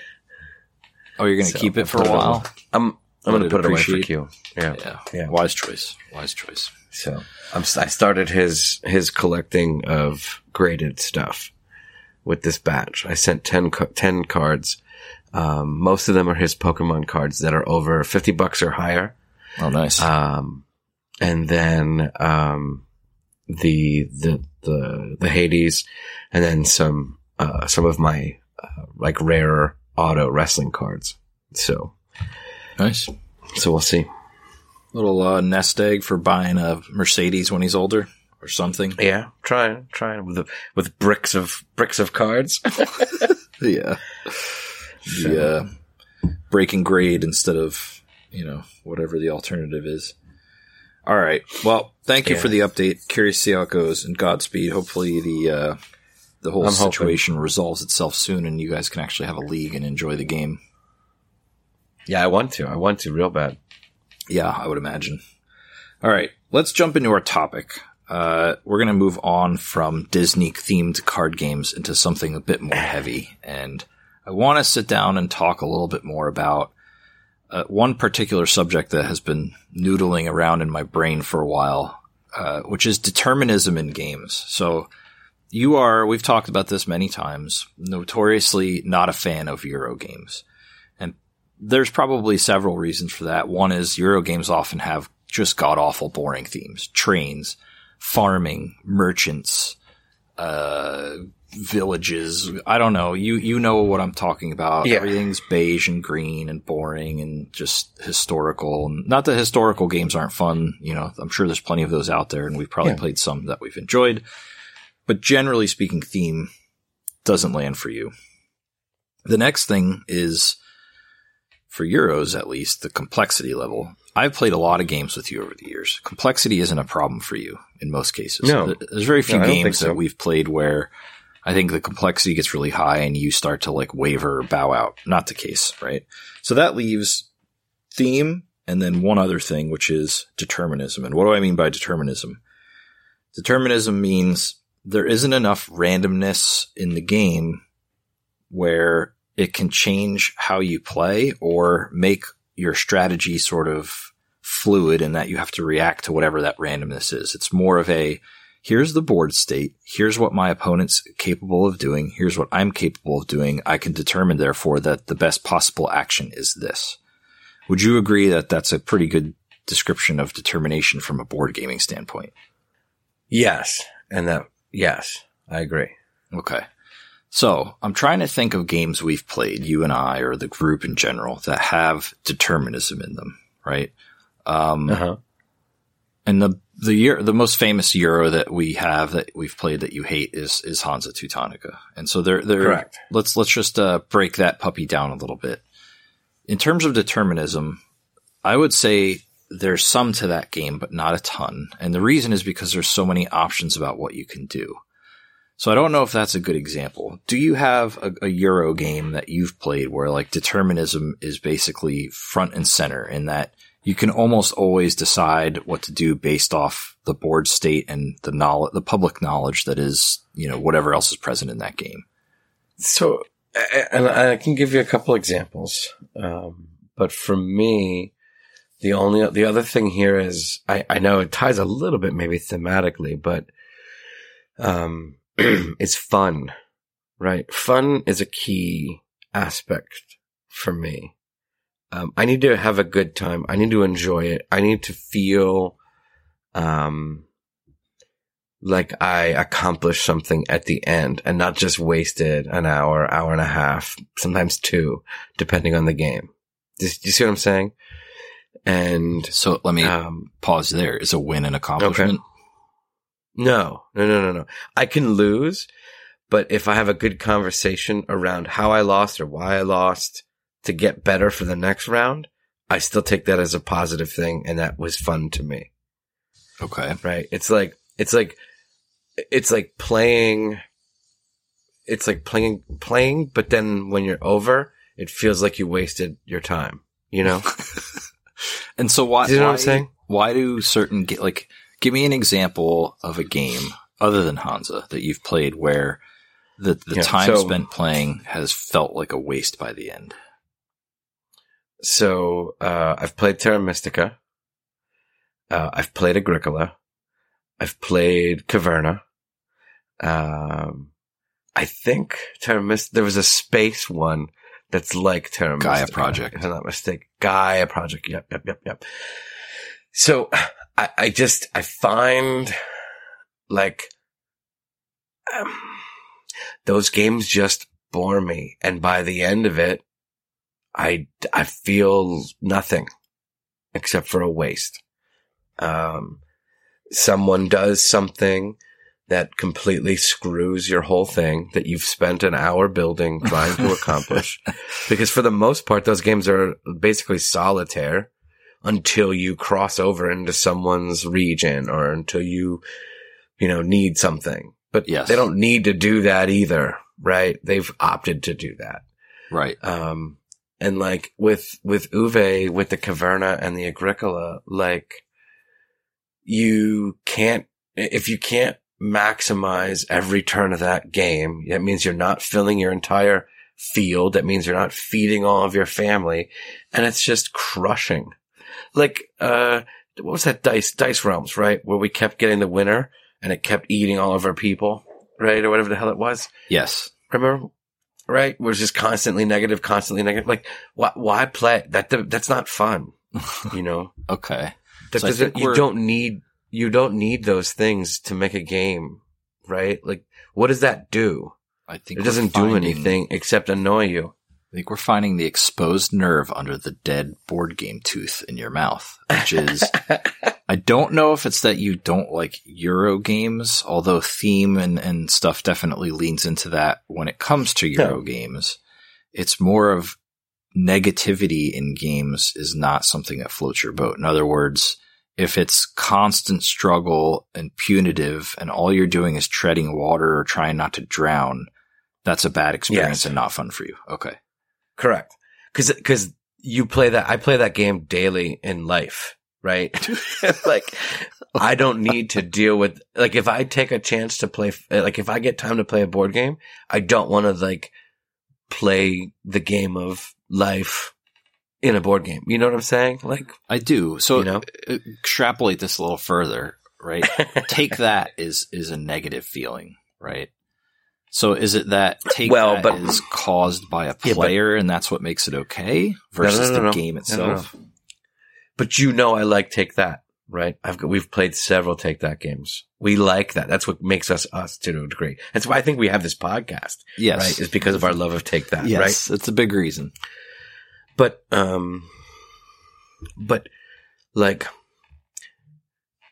Oh, you're going to So, keep it for a while. I'm, I'm going to put it away for. Q. Yeah. Yeah. Yeah. Wise choice. Wise choice. So I'm, I started his, his collecting of graded stuff with this batch. I sent 10, 10 cards. Um, most of them are his Pokemon cards that are over 50 bucks or higher. Oh, nice. Um, and then, um, the, the, the, the Hades and then some, uh, some of my, uh, like rarer auto wrestling cards. So, nice. so we'll see. Little uh, nest egg for buying a Mercedes when he's older or something. Yeah. Trying, trying with, the, with bricks of, bricks of cards. Yeah. The uh, breaking grade instead of, you know, whatever the alternative is. All right. Well, thank you Yeah. for the update. Curious to see how it goes and Godspeed. Hopefully the uh, the whole I'm hoping. situation resolves itself soon and you guys can actually have a league and enjoy the game. Yeah, I want to. I want to real bad. Yeah, I would imagine. All right, let's jump into our topic. Uh, we're going to move on from Disney themed card games into something a bit more heavy. And I want to sit down and talk a little bit more about uh, one particular subject that has been noodling around in my brain for a while, uh, which is determinism in games. So you are, we've talked about this many times, notoriously not a fan of Euro games. There's probably several reasons for that. One is Euro games often have just god awful boring themes. Trains, farming, merchants, uh, villages. I don't know. You, you know what I'm talking about. Yeah. Everything's beige and green and boring and just historical. Not that historical games aren't fun. You know, I'm sure there's plenty of those out there and we've probably Yeah. played some that we've enjoyed. But generally speaking, theme doesn't land for you. The next thing is for Euros at least, the complexity level. I've played a lot of games with you over the years. Complexity isn't a problem for you in most cases. No. There's very few No, I don't think games so. that we've played where I think the complexity gets really high and you start to like waver or bow out. Not the case, right? So that leaves theme and then one other thing, which is determinism. And what do I mean by determinism? Determinism means there isn't enough randomness in the game where it can change how you play or make your strategy sort of fluid in that you have to react to whatever that randomness is. It's more of a here's the board state. Here's what my opponent's capable of doing. Here's what I'm capable of doing. I can determine, therefore, that the best possible action is this. Would you agree that that's a pretty good description of determination from a board gaming standpoint? Yes. And that, yes, I agree. Okay. So I'm trying to think of games we've played, you and I, or the group in general, that have determinism in them, right? Um, uh-huh. And the the year the most famous Euro that we have that we've played that you hate is is Hansa Teutonica, and so they're they're correct. Let's let's just uh, break that puppy down a little bit. In terms of determinism, I would say there's some to that game, but not a ton. And the reason is because there's so many options about what you can do. So I don't know if that's a good example. Do you have a, a, Euro game that you've played where like determinism is basically front and center in that you can almost always decide what to do based off the board state and the knowledge, the public knowledge that is, you know, whatever else is present in that game. So, and I can give you a couple examples. Um, but for me, the only, the other thing here is I, I know it ties a little bit maybe thematically, but, um, it's fun, right? Fun is a key aspect for me. Um, I need to have a good time. I need to enjoy it. I need to feel, um, like I accomplished something at the end and not just wasted an hour, hour and a half, sometimes two, depending on the game. Do, do you see what I'm saying? And so let me um, pause there. Is a win an accomplishment? Okay. No, no, no, no, no. I can lose, but if I have a good conversation around how I lost or why I lost to get better for the next round, I still take that as a positive thing. And that was fun to me. Okay. Right. It's like, it's like, it's like playing, it's like playing, playing, but then when you're over, it feels like you wasted your time, you know? and so why, do you know why, what I'm saying? Why do certain get like, Give me an example of a game other than Hansa that you've played where the the yeah, time so, spent playing has felt like a waste by the end. So uh, I've played Terra Mystica. Uh, I've played Agricola. I've played Caverna. Um, I think Terra Mystica. There was a space one that's like Terra Gaia Mystica, Project. If I'm not mistaken. Gaia Project. Yep, yep, yep, yep. So I, I just, I find like, um, those games just bore me. And by the end of it, I, I feel nothing except for a waste. Um, someone does something that completely screws your whole thing that you've spent an hour building trying to accomplish. because for the most part, those games are basically solitaire until you cross over into someone's region or until you, you know, need something. But yes. they don't need to do that either, right? They've opted to do that. Right. Um, and like with, with Uwe, with the Caverna and the Agricola, like you can't, if you can't maximize every turn of that game, that means you're not filling your entire field. That means you're not feeding all of your family and it's just crushing like, uh, what was that dice, dice realms, right? Where we kept getting the winner and it kept eating all of our people, right? Or whatever the hell it was. Yes. Remember? Right? Where it's just constantly negative, constantly negative. Like, why, why play? That, that's not fun. You know? okay. That so doesn't, you don't need, you don't need those things to make a game, right? Like, what does that do? I think it doesn't finding, do anything except annoy you. I think we're finding the exposed nerve under the dead board game tooth in your mouth, which is, I don't know if it's that you don't like Euro games, although theme and, and stuff definitely leans into that when it comes to Euro yeah. games. It's more of negativity in games is not something that floats your boat. In other words, if it's constant struggle and punitive and all you're doing is treading water or trying not to drown, that's a bad experience yes. and not fun for you. Okay. Correct. Cause, cause you play that, I play that game daily in life, right? like, I don't need to deal with, like, if I take a chance to play, like, if I get time to play a board game, I don't want to, like, play the game of life in a board game. You know what I'm saying? Like, I do. So You know? uh, extrapolate this a little further, right? take that is is a negative feeling, right? So is it that take Well, that but- is caused by a Yeah, but- player and that's what makes it okay versus no, no, the no. game no, no. itself? but you know, I like take that, right? I've got, we've played several take that games. We like that. That's what makes us us to a degree. That's why I think we have this podcast, Yes. right? Is because of our love of take that, right? yes, it's a big reason. But, um, but like,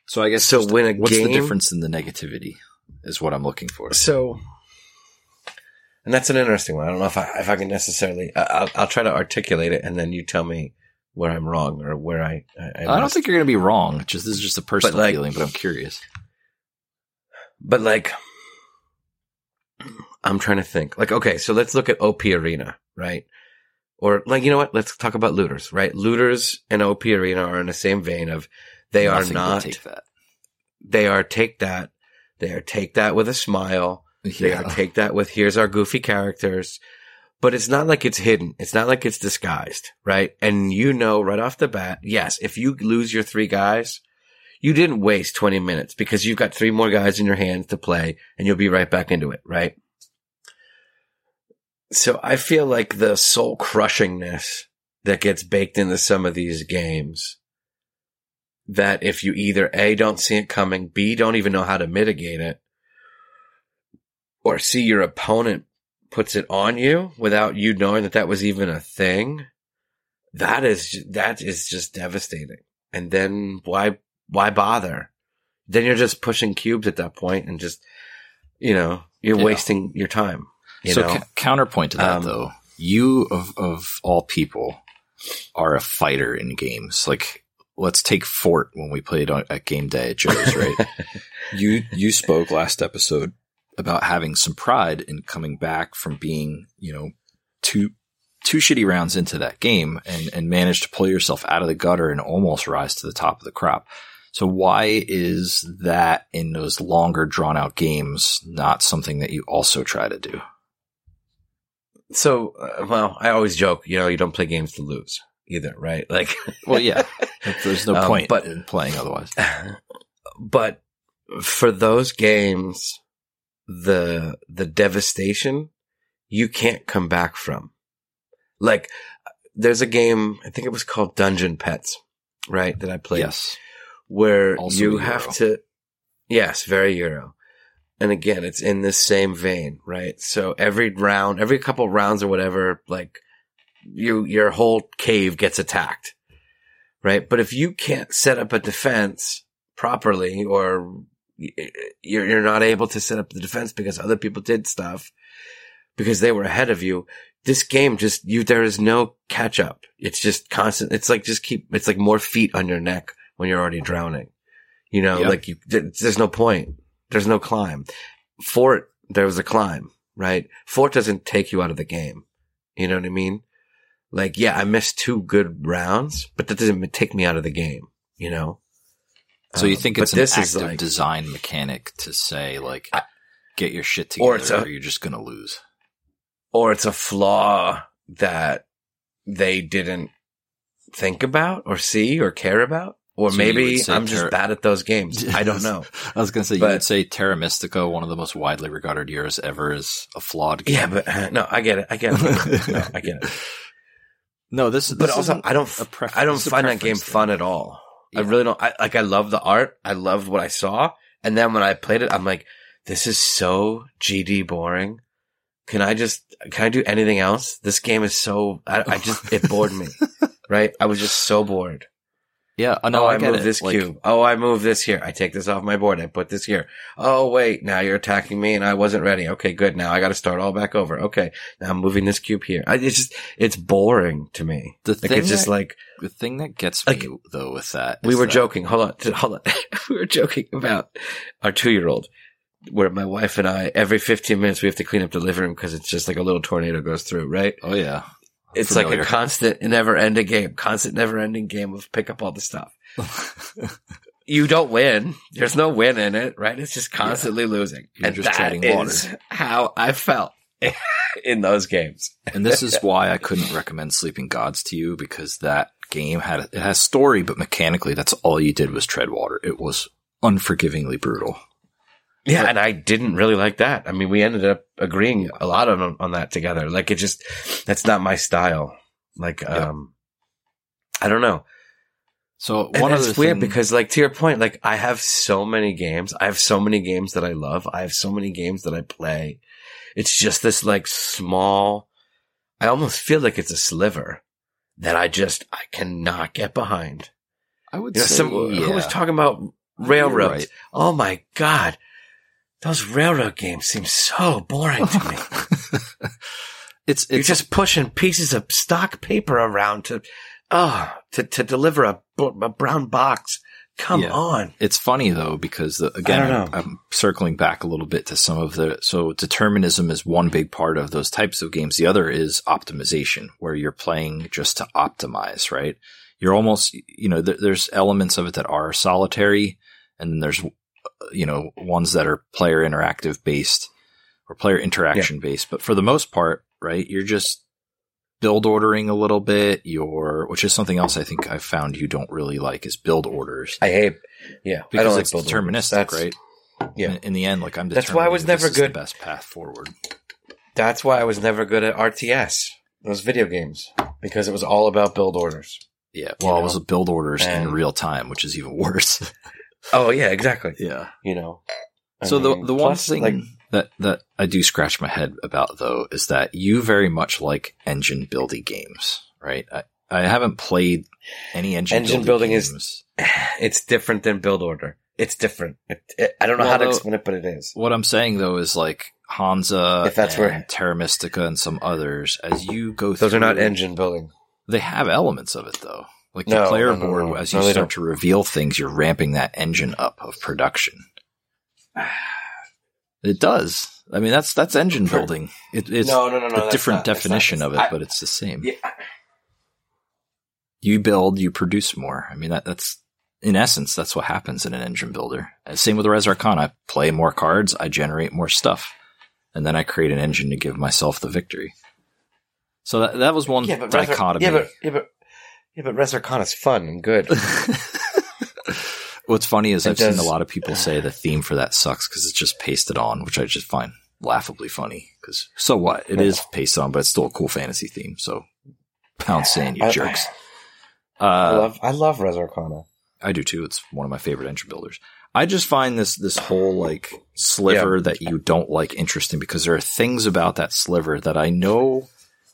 So I guess So when a what's game- the difference in the negativity is what I'm looking for. so, and that's an interesting one. I don't know if I, if I can necessarily, I- I'll, I'll try to articulate it and then you tell me where I'm wrong or where I, I, I don't think you're going to be wrong. Just this is just a personal like- feeling, but I'm curious. But like, I'm trying to think. Like, okay, so let's look at OP Arena, right? Or like, you know what? Let's talk about looters, right? Looters and OP Arena are in the same vein of they are Nothing but not. take that. They are take that. They are take that with a smile. They are take that with here's our goofy characters. But it's not like it's hidden. It's not like it's disguised, right? And you know right off the bat, yes, if you lose your three guys, you didn't waste 20 minutes because you've got three more guys in your hands to play and you'll be right back into it, right? So I feel like the soul crushingness that gets baked into some of these games that if you either A, don't see it coming, B, don't even know how to mitigate it, or see your opponent puts it on you without you knowing that that was even a thing, that is that is just devastating. And then why, why bother? Then you're just pushing cubes at that point and just, you know, you're Yeah. wasting your time. You so know? ca- counterpoint to that Um, though, you of of all people are a fighter in games. Like let's take Fort when we played on, at game day at Joe's, right? you you spoke last episode about having some pride in coming back from being, you know, two two shitty rounds into that game and and managed to pull yourself out of the gutter and almost rise to the top of the crop. So why is that in those longer drawn out games not something that you also try to do? So, uh, well, I always joke, you know, you don't play games to lose either, right? Like, Well, yeah. There's no Um, point but- in playing otherwise. but for those games, the, the devastation you can't come back from. Like, there's a game, I think it was called Dungeon Petz, right? That I played. Yes. where Also you have to, yes, very Euro. And again, it's in this same vein, right? So every round, every couple rounds or whatever, like you, your whole cave gets attacked, right? But if you can't set up a defense properly or you're, you're not able to set up the defense because other people did stuff because they were ahead of you, this game just, you, there is no catch up. It's just constant. It's like just keep, it's like more feet on your neck when you're already drowning. You know, Yep. like you, there's no point. There's no climb. Fort, there was a climb, right? Fort doesn't take you out of the game. You know what I mean? Like, yeah, I missed two good rounds, but that doesn't take me out of the game, you know? So you Um, think but it's an this is active like- design mechanic to say like, I- get your shit Or together, it's or, you're just gonna lose. or it's a flaw that they didn't think about or see or care about. Or So maybe I'm just ter- bad at those games. I don't know. I was gonna say you But- would say Terra Mystica, one of the most widely regarded years ever, is a flawed game. Yeah, but uh, no, I get it. I get it. No, I get it. no, this, is, But this also, I don't, a pref- I don't this a find that game thing. fun at all. I really don't. I like. I love the art. I loved what I saw, and then when I played it, I'm like, this is so GD boring. Can I just? Can I do anything else? This game is so. I, I just it bored me. Right? I was just so bored. Yeah, uh, no, oh, I, I, move it. this Like, cube. Oh, I move this here. I take this off my board. I put this here. Oh, wait. Now you're attacking me and I wasn't ready. Okay, good. Now I got to start all back over. Okay. Now I'm moving this cube here. I, it's just, it's boring to me. The Like thing it's just that- like, The thing that gets me Like, though with that, we were that- joking. Hold on. Hold on. we were joking about our two year old where my wife and I, every 15 minutes, we have to clean up the living room because it's just like a little tornado goes through, right? Oh yeah, It's like a constant, never ending game, constant, never ending game of pick up all the stuff. you don't win. There's no win in it, right? It's just constantly losing. You're and just that treading is how I felt in those games. and this is why I couldn't recommend Sleeping Gods to you because that game had it has story, but mechanically, that's all you did was tread water. It was unforgivingly brutal. Yeah, and I didn't really like that. I mean, we ended up agreeing a lot on on that together. Like it just that's not my style. Like um I don't know. So And one it's other weird thing, because like to your point, like I have so many games. I have so many games that I love. I have so many games that I play. It's just this like small I almost feel like it's a sliver that I just I cannot get behind. I would You know, say, some, yeah, who was talking about railroads? right. Oh my god. Those railroad games seem so boring to me. it's You're just pushing pieces of stock paper around to, oh, to, to deliver a, a brown box. Come Yeah. on. It's funny though because the, again, I don't I'm. I'm circling back a little bit to some of the so determinism is one big part of those types of games. The other is optimization, where you're playing just to optimize. Right? You're almost you know there, there's elements of it that are solitary, and then there's uh, you know ones that are player interactive based or player interaction based. But for the most part, right, you're just build ordering a little bit. You're which is something else I think I've found you don't really like is build orders I hate, yeah, I because don't like it's orders. deterministic, That's, right? Yeah. In, in the end, like I'm. That's why I was never good- best path forward. That's why I was never good at RTS, those video games, because it was all about build orders. Yeah. You Well, know? it was build orders in real time, which is even worse. Oh yeah, exactly. yeah. You know. I So the mean, the one plus, thing like, that that I do scratch my head about though is that you very much like engine building games, right? I, I haven't played any engine Engine building is- games. it's different than build order. It's different. It, it, I don't know Well, how to explain it, but it is. What I'm saying though is like Hansa, If that's and where- Terra Mystica and some others, as you go Those through, are not engine building. They have elements of it though. Like No, the player no, board, no. as you start don't. to reveal things, you're ramping that engine up of production. It does. I mean, that's that's engine building. It, it's no, no, no, no. a different not- that's not- definition of it, I- but it's the same. yeah, You build, you produce more. I mean, that, that's in essence, that's what happens in an engine builder. Uh, same with the Res Arcana. I play more cards, I generate more stuff, and then I create an engine to give myself the victory. So that that was one yeah, but Res- dichotomy. yeah, but yeah, but yeah, but Res is fun and good. What's funny is It I've seen a lot of people say the theme for that sucks because it's just pasted on, which I just find laughably funny. Because so what? It is pasted on, but it's still a cool fantasy theme. So pound sand, you I- jerks. I Uh, love I love Res Arcana. I do too. It's one of my favorite engine builders. I just find this this whole like sliver that you don't like interesting because there are things about that sliver that I know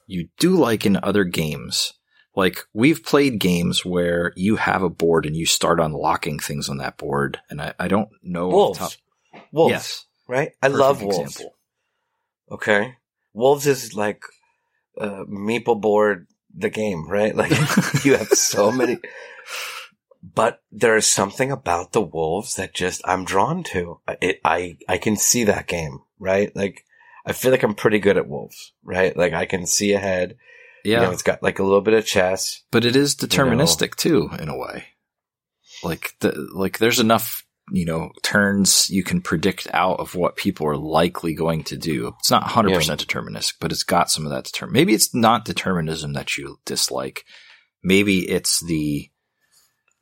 you do like in other games. Like we've played games where you have a board and you start unlocking things on that board, and I, I don't know. Wolves, top- wolves, Yes, right? I perfect love wolves. example. Okay, wolves is like uh, Meeple board the game, right? Like you have so many, but there is something about the wolves that just I'm drawn to. It, I I can see that game, right? Like I feel like I'm pretty good at wolves, right? Like I can see ahead. Yeah, You know, it's got like a little bit of chess. but it is deterministic too, in a way. Like the like, there's enough you know turns you can predict out of what people are likely going to do. It's not 100 percent deterministic, but it's got some of that determin. Maybe it's not determinism that you dislike. Maybe it's the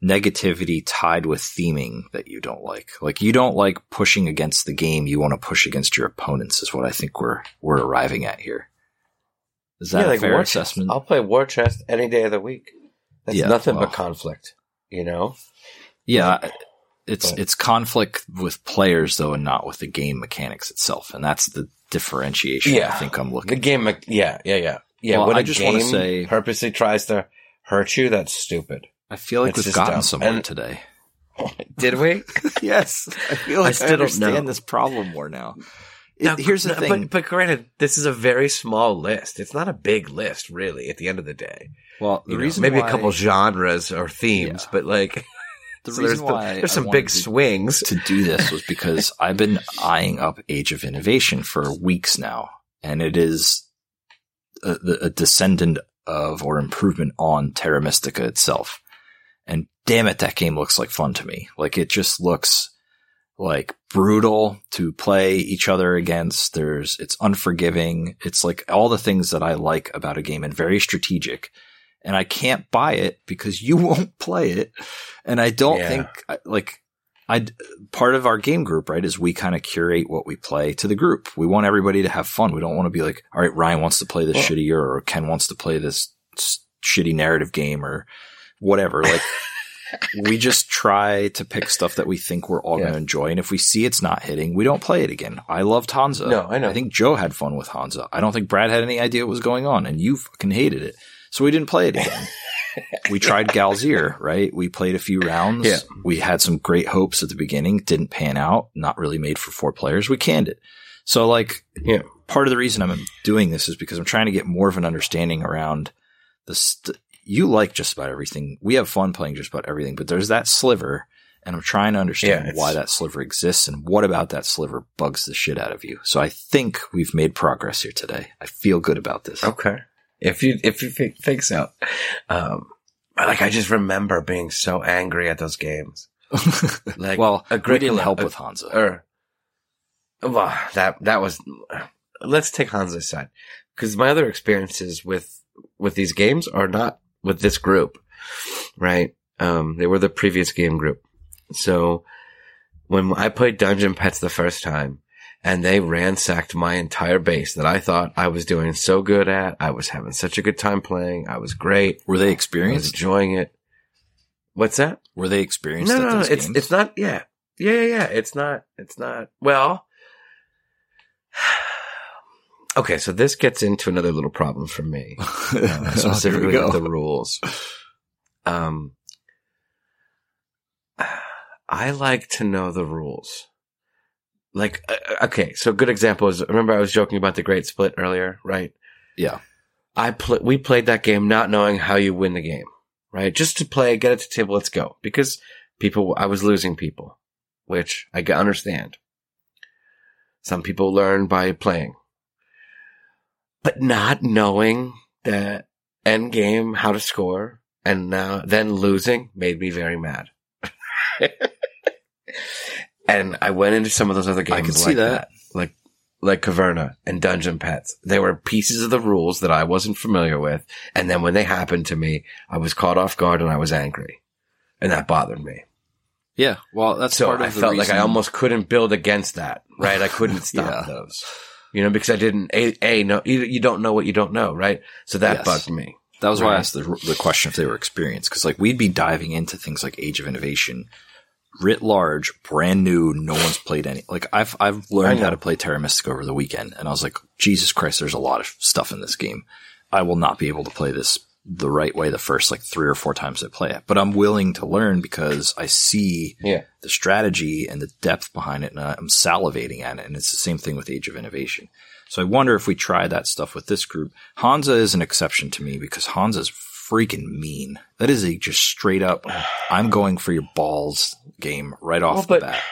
negativity tied with theming that you don't like. Like you don't like pushing against the game. You want to push against your opponents. Is what I think we're we're arriving at here. Is that Yeah, a like fair war chest. I'll play war chest any day of the week. That's Yeah, nothing well. but conflict, you know? Yeah, it's But- it's conflict with players though, and not with the game mechanics itself, and that's the differentiation. Yeah. I think I'm looking. The game, me- yeah, yeah, yeah, yeah. Well, when I a just wanna game say- purposely tries to hurt you, that's stupid. I feel like it's we've gotten dumb. somewhere And- today. Did we? yes, I feel I like I, still don't understand know. this problem more now. It- Now, here's the no, thing. But, but granted, this is a very small list. It's not a big list, really. At the end of the day, well, the You know, reason maybe why- a couple genres or themes, Yeah. but like The so reason there's, the- why there's some wanted big to- swings. to do this was because I've been eyeing up Age of Innovation for weeks now, and it is a, a descendant of or improvement on Terra Mystica itself. And damn it, that game looks like fun to me. Like it just looks like brutal to play each other against. There's, it's unforgiving. It's like all the things that I like about a game and very strategic. And I can't buy it because you won't play it. And I don't Yeah. think like I part of our game group, right, is we kind of curate what we play to the group. We want everybody to have fun. We don't want to be like, all right, Ryan wants to play this Well- shitty or Ken wants to play this shitty narrative game or whatever. Like we just try to pick stuff that we think we're all Yeah. going to enjoy. And if we see it's not hitting, we don't play it again. I loved Hansa. No, I know. I think Joe had fun with Hansa. I don't think Brad had any idea what was going on, and you fucking hated it. So we didn't play it again. we tried Galzier, right? We played a few rounds. Yeah. We had some great hopes at the beginning, didn't pan out, not really made for four players. We canned it. So like, Yeah. part of the reason I'm doing this is because I'm trying to get more of an understanding around the, st- you like just about everything. We have fun playing just about everything, but there's that sliver and I'm trying to understand it's- why that sliver exists and what about that sliver bugs the shit out of you. So I think we've made progress here today. I feel good about this. Okay. If you if you think, think so, um, like I just remember being so angry at those games. Like, well, we Agricola- didn't help uh, with Hansa. Or, well, that that was. Let's take Hans side because my other experiences with with these games are not with this group, right? Um, they were the previous game group. So when I played Dungeon Petz the first time, and they ransacked my entire base that I thought I was doing so good at, I was having such a good time playing. I was great. Were they I was experienced? enjoying it. What's that? Were they experienced No, no, no. It's games? it's not. Yeah, yeah, yeah, yeah. It's not. It's not. Well, okay. So this gets into another little problem for me, uh, Oh, specifically go. with the rules. Um, I like to know the rules. Like, uh, okay, so a good example is remember I was joking about the Great Split earlier, right? Yeah. I pl- we played that game not knowing how you win the game, right? Just to play, get it to table, let's go. Because people, I was losing people, which I understand. Some people learn by playing, but not knowing the end game, how to score, and now then losing made me very mad. and I went into some of those other games I can see that. that, like like Caverna and Dungeon Petz. They were pieces of the rules that I wasn't familiar with, and then when they happened to me, I was caught off guard and I was angry, and that bothered me. Yeah. Well, that's So part of I felt like I almost couldn't build against that, right? I couldn't stop Yeah. those, you know, because I didn't. A, a no, you, you don't know what you don't know, right? So that Yes. bugged me. That was why I asked the, the question if they were experienced, because like we'd be diving into things like Age of Innovation, writ large, brand new, no one's played any. Like I've I've learned how to play Terra Mystica over the weekend, and I was like, Jesus Christ, there's a lot of stuff in this game. I will not be able to play this the right way the first like three or four times I play it, but I'm willing to learn because I see Yeah. the strategy and the depth behind it, and I'm salivating at it. And it's the same thing with Age of Innovation. So I wonder if we try that stuff with this group. Hansa is an exception to me because Hansa's freaking mean. That is a just straight up, I'm going for your balls game right off Well, the bat.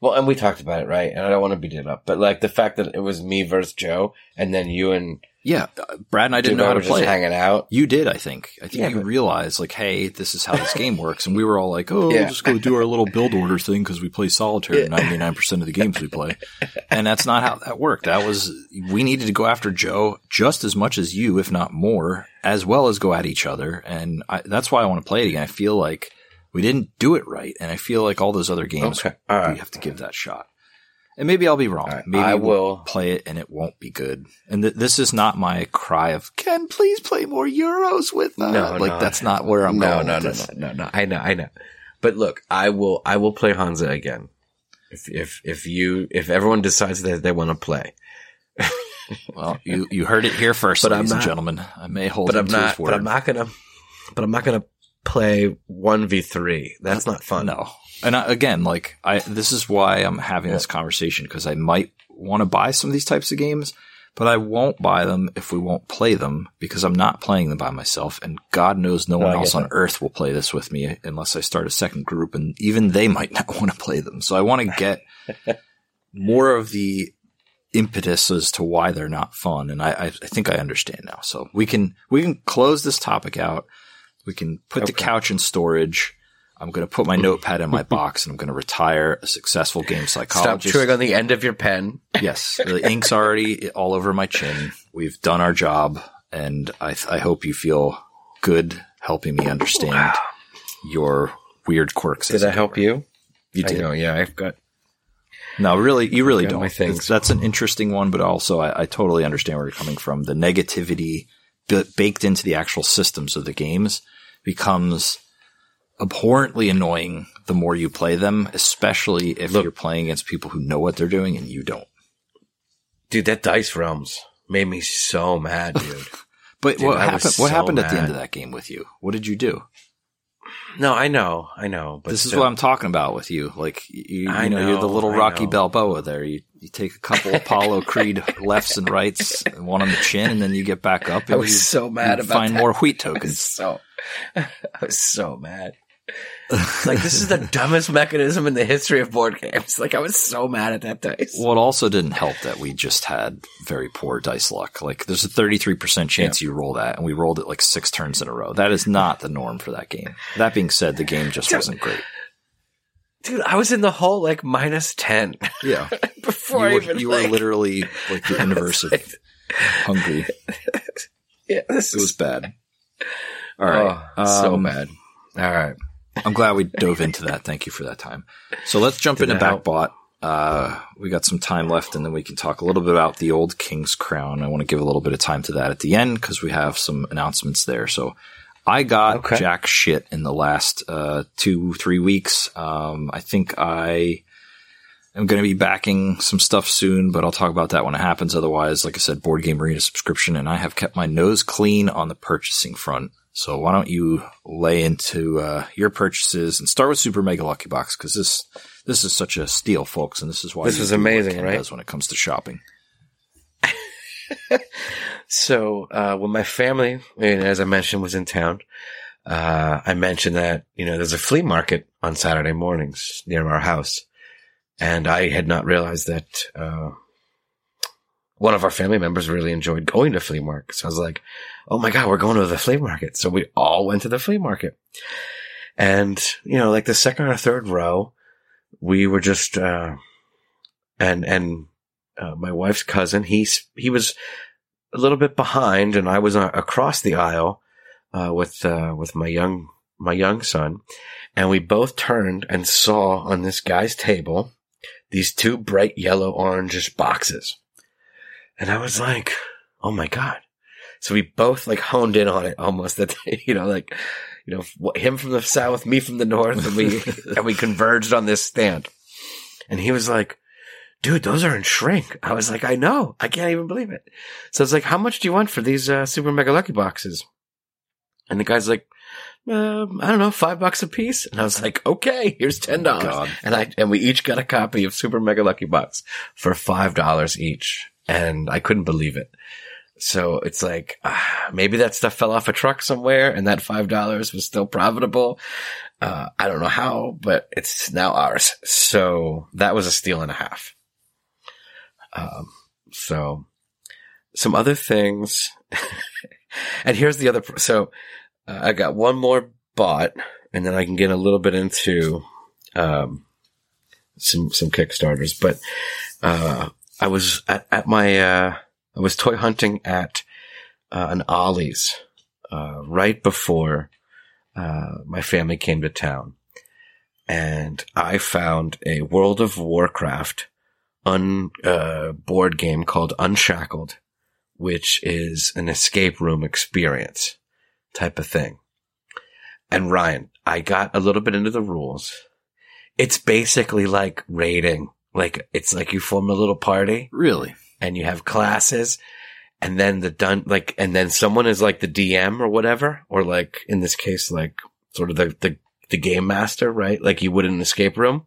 Well, and we talked about it, right? And I don't want to beat it up, but like the fact that it was me versus Joe, and then you and Yeah, uh, Brad and I didn't Dude, know how to just play it. hanging out. You did, I think. I think Yeah, you but- realized, like, hey, this is how this game works. And we were all like, oh, Yeah. we'll just go do our little build order thing because we play solitaire 99% of the games we play. And that's not how that worked. That was, we needed to go after Joe just as much as you, if not more, as well as go at each other. And I, that's why I want to play it again. I feel like we didn't do it right. And I feel like all those other games, Okay, we have to give that shot. And maybe I'll be wrong. Right, Maybe I we'll play it and it won't be good. And th- this is not my cry of Ken, please play more Euros with us. No, like no. that's not where I'm no, going. no, no, no, no, no. I know, I know. But look, I will, I will play Hansa again. If, if, if you, if everyone decides that they want to play, Well, you you heard it here first, But I'm ladies and gentlemen. I may hold but I'm to not, his word. but I'm not gonna, but I'm not gonna play one v three. That's not fun. No, and I, again, like I, this is why I'm having this conversation because I might want to buy some of these types of games, but I won't buy them if we won't play them because I'm not playing them by myself, and God knows no No, one else on earth will play this with me unless I start a second group, and even they might not want to play them. So I want to get more of the impetus as to why they're not fun, and I, I, I think I understand now. So we can we can close this topic out. We can put the couch in storage. I'm going to put my notepad in my box and I'm going to retire a successful game psychologist. Stop chewing on the end of your pen. yes, the ink's already all over my chin. We've done our job, and I, I hope you feel good helping me understand your weird quirks. Did I help you? You did. know, yeah, I've got. No, really, you really don't. my things. That's an interesting one, but also I, I totally understand where you're coming from. The negativity b- baked into the actual systems of the games becomes abhorrently annoying the more you play them, especially if Look- you're playing against people who know what they're doing and you don't. Dude, that Dice Realms made me so mad, dude. But Dude, what I happened? What so happened at the end of that game with you? What did you do? no, I know, I know. But this is what I'm talking about with you. Like you, you know, you're the little I Rocky know. Balboa. There, you you take a couple Apollo Creed lefts and rights, and one on the chin, and then you get back up. And I was you, so mad about find that. more wheat tokens. so, I was so mad. like this is the dumbest mechanism in the history of board games. Like I was so mad at that dice. Well, it also didn't help that we just had very poor dice luck. Like, there's a 33% chance you roll that, and we rolled it like six turns in a row. That is not the norm for that game. That being said, the game just wasn't great. Dude, I was in the hole like minus ten Yeah. before you were, even you like, were literally like the inverse of hungry. yeah, this It was is bad. All right. oh, so Um, bad. All right. I'm glad we dove into that. Thank you for that time. So let's jump Did into? Backbot. Uh, we got some time left, and then we can talk a little bit about the old King's Crown. I want to give a little bit of time to that at the end because we have some announcements there. So I got Okay. jack shit in the last uh, two, three weeks. Um, I think I am going to be backing some stuff soon, but I'll talk about that when it happens. Otherwise, like I said, Board Game Arena subscription, and I have kept my nose clean on the purchasing front. So why don't you lay into uh, your purchases and start with Super Mega Lucky Box because this this is such a steal, folks, and this is why This is amazing, right? When it comes to shopping. So uh, when my family, and as I mentioned, was in town, uh, I mentioned that you know there's a flea market on Saturday mornings near our house, and I had not realized that uh, one of our family members really enjoyed going to flea markets. So I was like, "Oh my god, we're going to the flea market!" So we all went to the flea market, and you know, like the second or third row, we were just uh, and and uh, my wife's cousin, he's he was a little bit behind, and I was uh, across the aisle uh, with uh, with my young my young son, and we both turned and saw on this guy's table these two bright yellow orangish boxes, and I was like, "Oh my god!" So we both like honed in on it almost that you know like you know him from the south, me from the north, and we and we converged on this stand, and he was like. Dude, those are in shrink. I was like, I know. I can't even believe it. So I was like, how much do you want for these uh, super mega lucky boxes? And the guy's like, um, I don't know, five bucks a piece. And I was like, okay, here's ten dollars. And I and we each got a copy of Super Mega Lucky Box for five dollars each, and I couldn't believe it. So it's like ah, maybe that stuff fell off a truck somewhere, and that five dollars was still profitable. Uh, I don't know how, but it's now ours. So that was a steal and a half. Um, so some other things, and here's the other. So uh, I got one more bought, and then I can get a little bit into um, some some kickstarters. But uh, I was at, at my uh, I was toy hunting at uh, an Ollie's uh, right before uh, my family came to town, and I found a World of Warcraft un uh, board game called Unshackled, which is an escape room experience type of thing. And Ryan, I got a little bit into the rules. It's basically like raiding. Like it's like you form a little party Really? and you have classes and then the done like and then someone is like the DM or whatever or like in this case like sort of the the, the game master, right? Like you would in an escape room.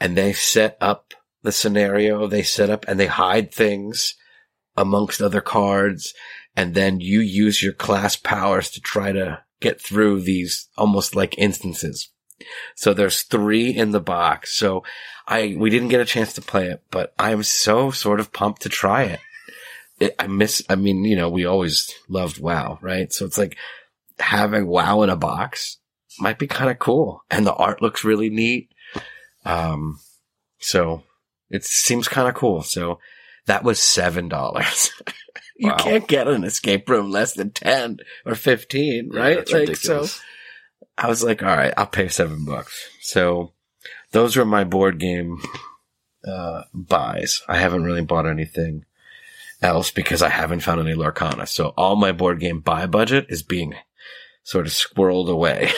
And they set up the scenario, they set up and they hide things amongst other cards and then you use your class powers to try to get through these almost like instances. So there's three in the box. So I, we didn't get a chance to play it, but I'm so sort of pumped to try it. it. I miss, I mean, you know, we always loved WoW, right? So it's like, having WoW in a box might be kind of cool. And the art looks really neat. Um, so it seems kind of cool. So that was $7. you Wow. can't get an escape room less than 10 or 15, Yeah, right? that's like, ridiculous. so I was like, all right, I'll pay seven bucks. So those were my board game, uh, buys. I haven't really bought anything else because I haven't found any Lorcana. So all my board game buy budget is being sort of squirreled away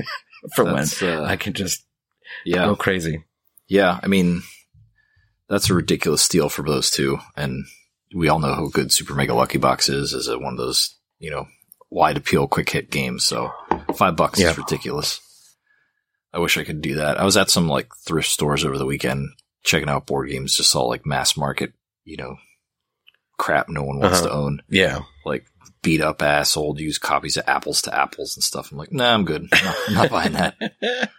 for when uh, I can just yeah. go crazy. Yeah, I mean, that's a ridiculous steal for those two, and we all know how good Super Mega Lucky Box is as a, one of those, you know, wide appeal, quick hit games. So five bucks Yeah. is ridiculous. I wish I could do that. I was at some like thrift stores over the weekend checking out board games, just saw like mass market, you know, crap no one wants Uh-huh. to own, Yeah. like beat up ass old used copies of Apples to Apples and stuff. I'm like, nah, I'm good. I'm not, not buying that.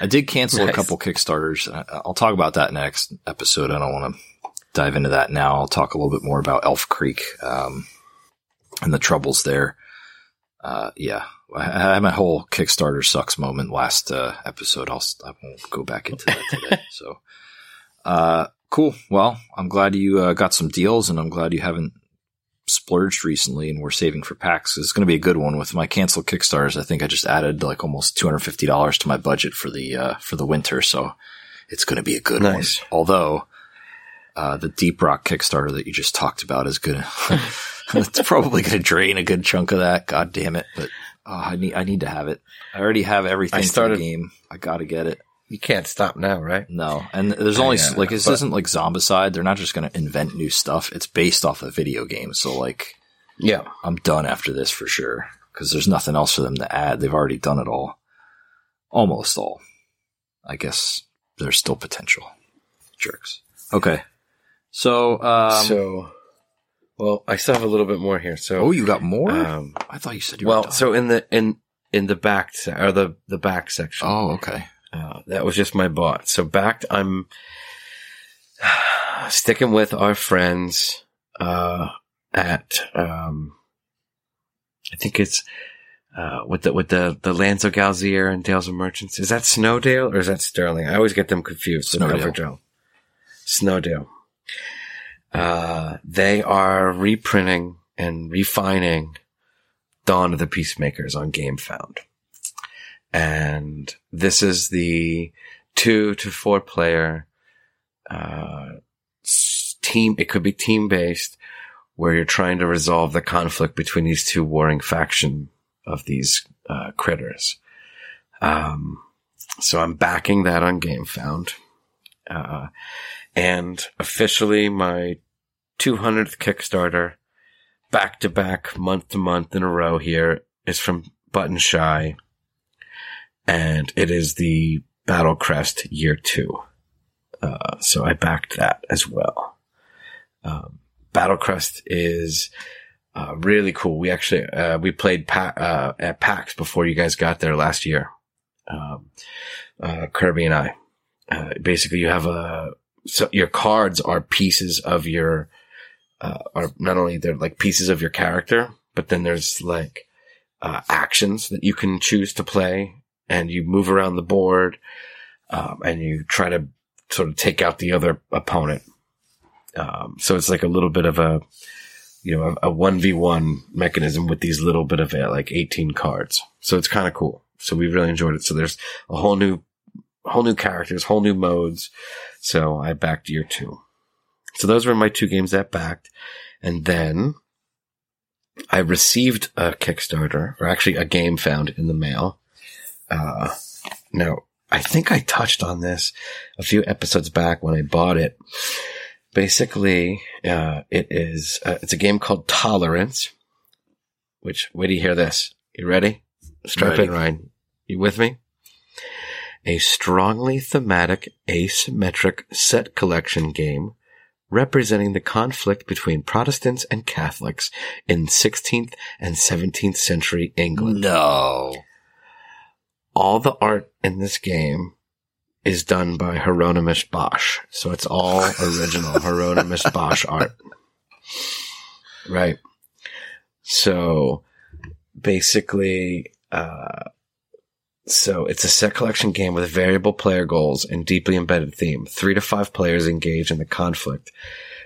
I did cancel Nice. a couple Kickstarters. I'll talk about that next episode. I don't want to dive into that now. I'll talk a little bit more about Elf Creek um, and the troubles there. Uh, yeah, I had my whole Kickstarter sucks moment last uh, episode. I'll I won't go back into that today. so, uh, cool. Well, I'm glad you uh, got some deals, and I'm glad you haven't splurged recently and we're saving for packs. It's going to be a good one with my canceled Kickstarters. I think I just added like almost $250 to my budget for the, uh, for the winter. So it's going to be a good Nice. one. Although, uh, the Deep Rock Kickstarter that you just talked about is going to, it's probably going to drain a good chunk of that. God damn it. But oh, I need, I need to have it. I already have everything I for started- the game. I got to get it. You can't stop now, right? No, and there's only Yeah, like this but- isn't like Zombicide. They're not just going to invent new stuff. It's based off a video game. So like, Yeah. I'm done after this for sure because there's nothing else for them to add. They've already done it all, almost all. I guess there's still potential. Jerks. Okay, so um, so, well, I still have a little bit more here. So, oh, you got more? um, I thought you said you were well, done. so in the in in the back se- or the the back section, oh, okay. uh, that was just my bot. So backed, I'm sticking with our friends uh, at um, I think it's uh, with the with the the Lanzo Galzier and Dales of Merchants. Is that Snowdale or is that Sterling? I always get them confused. Snowdale. Snowdale. Uh, they are reprinting and refining Dawn of the Peacemakers on GameFound. And this is the two to four player, uh, team. It could be team based where you're trying to resolve the conflict between these two warring faction of these, uh, critters. Um, so I'm backing that on GameFound. Uh, and officially my 200th Kickstarter back to back, month to month in a row here is from Button Shy. And it is the Battlecrest year two. Uh, so I backed that as well. Um, Battlecrest is, uh, really cool. We actually, uh, we played pa- uh, at PAX before you guys got there last year. Um, uh, Kirby and I, uh, basically you have a, so your cards are pieces of your, uh, are not only they're like pieces of your character, but then there's like, uh, actions that you can choose to play and you move around the board, um, and you try to sort of take out the other opponent. Um, so it's like a little bit of a, you know, a one v one mechanism with these little bit of uh, like 18 cards. So it's kind of cool. So we really enjoyed it. So there's a whole new, whole new characters, whole new modes. So I backed year two. So those were my two games that backed. And then I received a Kickstarter or actually a game found in the mail. Uh, now I think I touched on this a few episodes back when I bought it. Basically, uh, it is, uh, it's a game called Tolerance, which, wait do you hear this. You ready? Strap Ready. in, Ryan. You with me? A strongly thematic asymmetric set collection game representing the conflict between Protestants and Catholics in 16th and 17th century England. No. All the art in this game is done by Hieronymus Bosch. So it's all original Hieronymus Bosch art. Right. So basically, uh, so it's a set collection game with variable player goals and deeply embedded theme. Three to five players engage in the conflict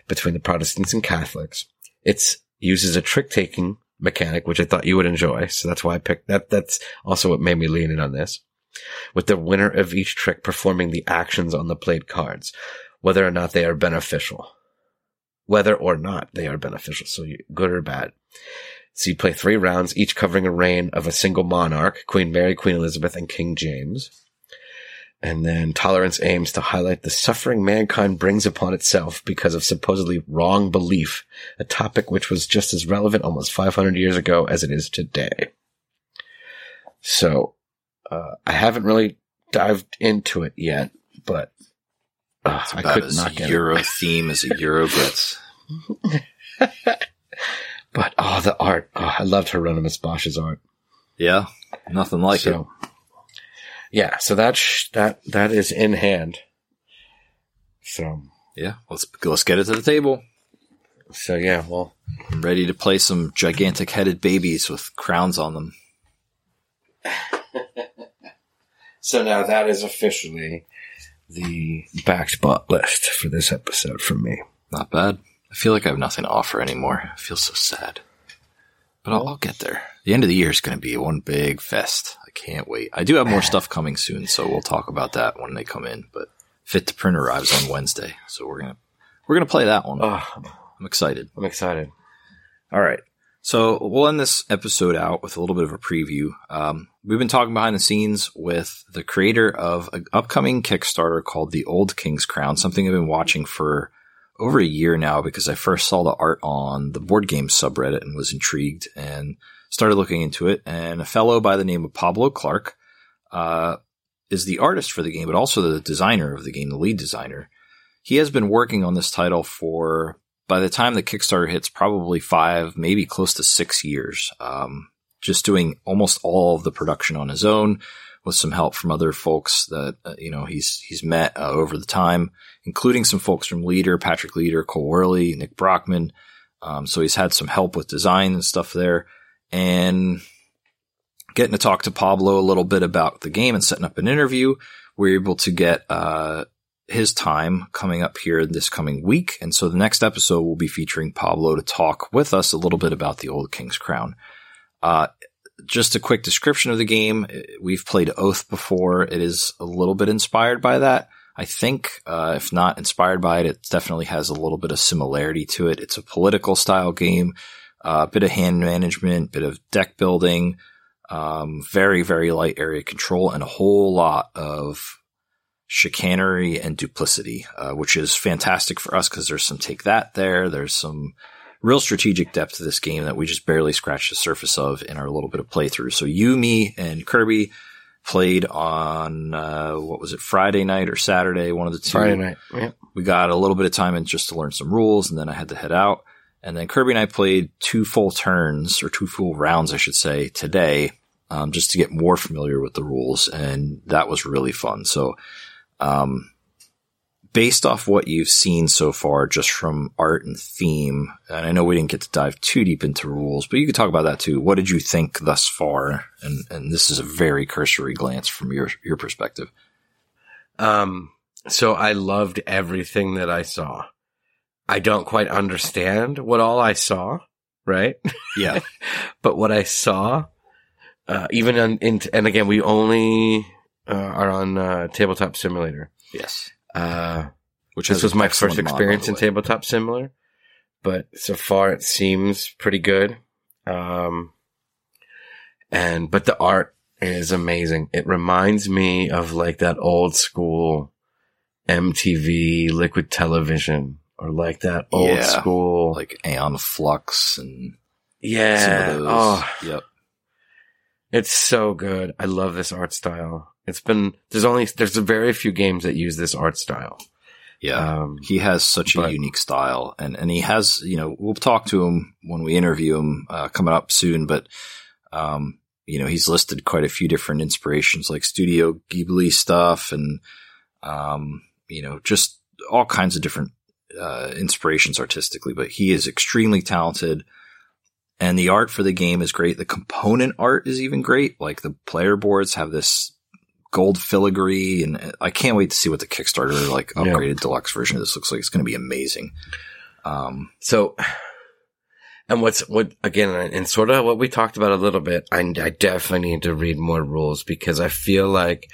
between the Protestants and Catholics. It's uses a trick taking mechanic, which I thought you would enjoy. So that's why I picked that. That's also what made me lean in on this. With the winner of each trick performing the actions on the played cards, whether or not they are beneficial. Whether or not they are beneficial. So good or bad. So you play three rounds, each covering a reign of a single monarch, Queen Mary, Queen Elizabeth, and King James. And then tolerance aims to highlight the suffering mankind brings upon itself because of supposedly wrong belief, a topic which was just as relevant almost 500 years ago as it is today. So, uh, I haven't really dived into it yet, but uh, I could not get Euro it. theme as a Euro gets. But oh, the art! Oh, I loved Hieronymus Bosch's art. Yeah, nothing like so, it. Yeah, so that sh- that that is in hand. So yeah, let's let's get it to the table. So yeah, well, I'm ready to play some gigantic headed babies with crowns on them. so now that is officially the backed bot list for this episode from me. Not bad. I feel like I have nothing to offer anymore. I feel so sad. But I'll, I'll get there. The end of the year is going to be one big fest. I can't wait. I do have more stuff coming soon, so we'll talk about that when they come in. But Fit to Print arrives on Wednesday, so we're gonna we're gonna play that one. Oh, I'm excited. I'm excited. All right. So we'll end this episode out with a little bit of a preview. Um, we've been talking behind the scenes with the creator of an upcoming Kickstarter called The Old King's Crown, something I've been watching for over a year now because I first saw the art on the board game subreddit and was intrigued and started looking into it. And a fellow by the name of Pablo Clark uh, is the artist for the game, but also the designer of the game, the lead designer. He has been working on this title for, by the time the Kickstarter hits, probably five, maybe close to six years. Um, just doing almost all of the production on his own with some help from other folks that uh, you know he's he's met uh, over the time, including some folks from Leder, Patrick Leder, Cole Wehrle, Nick Brachmann. Um, so he's had some help with design and stuff there, and getting to talk to Pablo a little bit about the game and setting up an interview. We're able to get uh, his time coming up here this coming week, and so the next episode will be featuring Pablo to talk with us a little bit about the Old King's Crown. Uh, just a quick description of the game. We've played Oath before. It is a little bit inspired by that. I think, uh, if not inspired by it, it definitely has a little bit of similarity to it. It's a political style game, a uh, bit of hand management, bit of deck building, um, very, very light area control, and a whole lot of chicanery and duplicity, uh, which is fantastic for us because there's some take that there. There's some real strategic depth to this game that we just barely scratched the surface of in our little bit of playthrough. So you, me, and Kirby played on uh, what was it Friday night or Saturday, one of the two. Friday night. Yeah. We got a little bit of time and just to learn some rules, and then I had to head out. And then Kirby and I played two full turns or two full rounds, I should say, today, um, just to get more familiar with the rules, and that was really fun. So, um, based off what you've seen so far, just from art and theme, and I know we didn't get to dive too deep into rules, but you could talk about that too. What did you think thus far? And and this is a very cursory glance from your your perspective. Um, so I loved everything that I saw. I don't quite understand what all I saw, right? Yeah. but what I saw, uh, even in, in, and again, we only uh, are on uh, Tabletop Simulator. Yes. Uh, which this was my first experience in tabletop similar, but so far it seems pretty good. Um, and, but the art is amazing. It reminds me of like that old school MTV liquid television or like that old yeah, school, like Aeon Flux and yeah. Oh, yep. It's so good. I love this art style. It's been there's only there's a very few games that use this art style. Yeah, um, he has such but, a unique style, and and he has you know we'll talk to him when we interview him uh, coming up soon, but um, you know he's listed quite a few different inspirations like Studio Ghibli stuff, and um, you know just all kinds of different uh, inspirations artistically. But he is extremely talented, and the art for the game is great. The component art is even great. Like the player boards have this gold filigree, and I can't wait to see what the Kickstarter like upgraded deluxe version of this looks like. It's going to be amazing. Um, So, and what's what again, and sort of what we talked about a little bit. I, I definitely need to read more rules because I feel like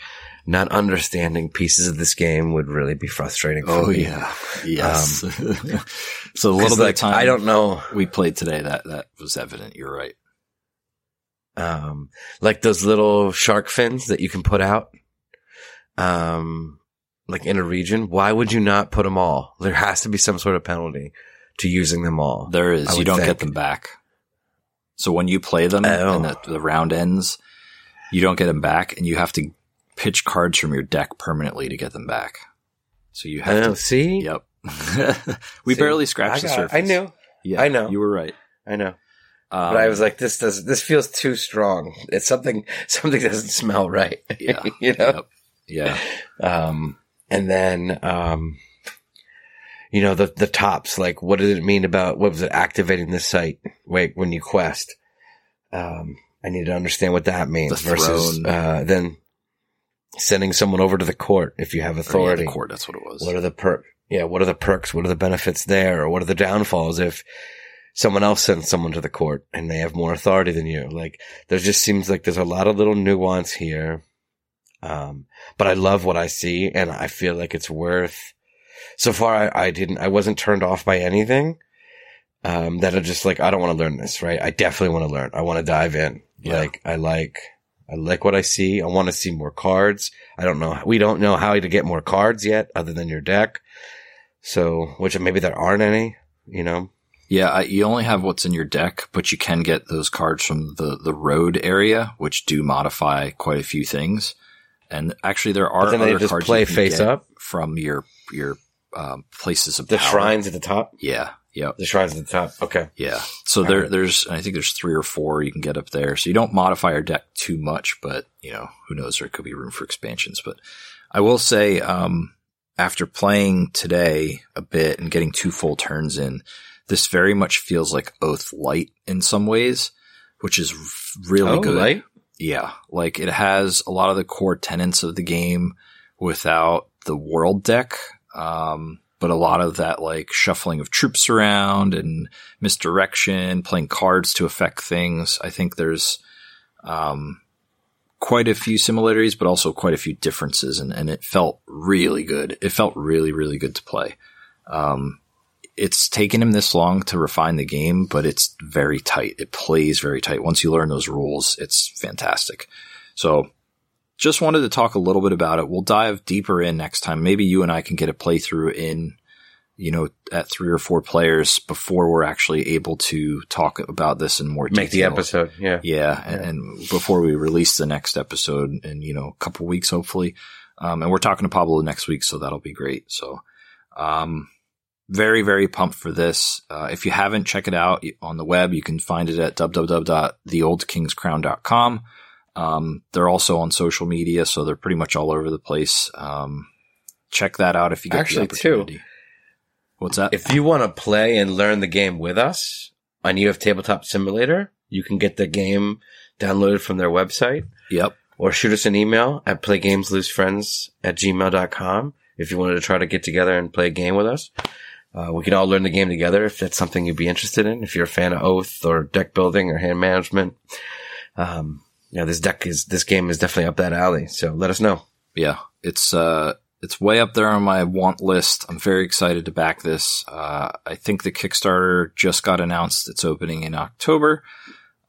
not understanding pieces of this game would really be frustrating. For oh me. yeah, yes. so a little bit like, of time I don't know, we played today that that was evident. You're right. Um, like those little shark fins that you can put out, um, like in a region. Why would you not put them all? There has to be some sort of penalty to using them all. There is. You don't get them back. So when you play them Oh. and the, the round ends, you don't get them back, and you have to pitch cards from your deck permanently to get them back. So you have know. to. See, Yep. we See? barely scratched the got surface. I knew. Yeah, I know. You were right. I know. Um, But I was like, this does this feels too strong. It's something something doesn't smell right. yeah, you know. yep, yeah, Um, and then um, you know the the tops. Like, what did it mean about what was it activating the site? Wait, when you quest. Um, I need to understand what that means The versus uh, then sending someone over to the court if you have Or, yeah, authority. the court. That's what it was. What are the per? Yeah, what are the perks? What are the benefits there? Or what are the downfalls if someone else sends someone to the court and they have more authority than you? Like, there just seems like there's a lot of little nuance here. Um, but I love what I see and I feel like it's worth, so far I, I didn't, I wasn't turned off by anything. Um, that are just like, I don't want to learn this, right? I definitely want to learn. I want to dive in. Yeah. Like, I like, I like what I see. I want to see more cards. I don't know. We don't know how to get more cards yet other than your deck. So, which maybe there aren't any, you know? Yeah, I, you only have what's in your deck, but you can get those cards from the, the road area, which do modify quite a few things. And actually, there are But then other cards play you can play face up? from your your um, places of The power. shrines at the top? Yeah, yeah. The shrines at the top. Okay. yeah. So there, right. there's I think there's three or four you can get up there. So you don't modify your deck too much, but you know who knows? There could be room for expansions. But I will say, um, after playing today a bit and getting two full turns in, this very much feels like Oath Light in some ways, which is really oh, good. light? Yeah, like it has a lot of the core tenets of the game without the world deck. Um, but a lot of that like shuffling of troops around and misdirection, playing cards to affect things. I think there's, um, quite a few similarities, but also quite a few differences. And, and it felt really good. It felt really, really good to play. Um, it's taken him this long to refine the game, but it's very tight. It plays very tight. Once you learn those rules, it's fantastic. So just wanted to talk a little bit about it. We'll dive deeper in next time. Maybe you and I can get a playthrough in, you know, at three or four players before we're actually able to talk about this in more detail. Make the episode. Yeah. Yeah, and, and before we release the next episode in you know a couple weeks, hopefully, um, and we're talking to Pablo next week, so that'll be great. So, um, very very pumped for this. Uh, if you haven't, check it out on the web. You can find it at www.theoldkingscrown.com. Um, they're also on social media, so they're pretty much all over the place. Um, check that out if you get Actually, the too. What's that? If you want to play and learn the game with us and you have Tabletop Simulator, you can get the game downloaded from their website yep. or shoot us an email at playgameslosefriends at gmail.com if you wanted to try to get together and play a game with us. Uh, we can all learn the game together if that's something you'd be interested in. If you're a fan of Oath or deck building or hand management, um, you know, this deck is, this game is definitely up that alley. So let us know. yeah, it's uh, it's way up there on my want list. I'm very excited to back this. Uh, I think the Kickstarter just got announced. It's opening in October.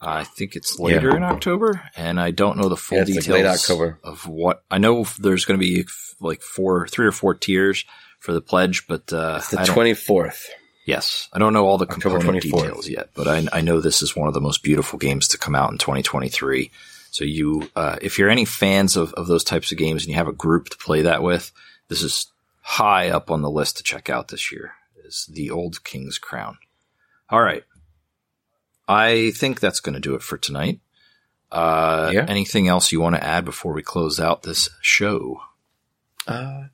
I think it's later Yeah. in October, and I don't know the full Yeah, it's like details of what. I know there's going to be like four, three or four tiers for the pledge, but uh, It's the 24th. Yes, I don't know all the October component 24th. details yet, but I, I know this is one of the most beautiful games to come out in 2023. So you, uh, if you're any fans of, of those types of games and you have a group to play that with, this is high up on the list to check out this year. Is the Old King's Crown. All right, I think that's going to do it for tonight. Uh, Yeah. Anything else you want to add before we close out this show? Uh,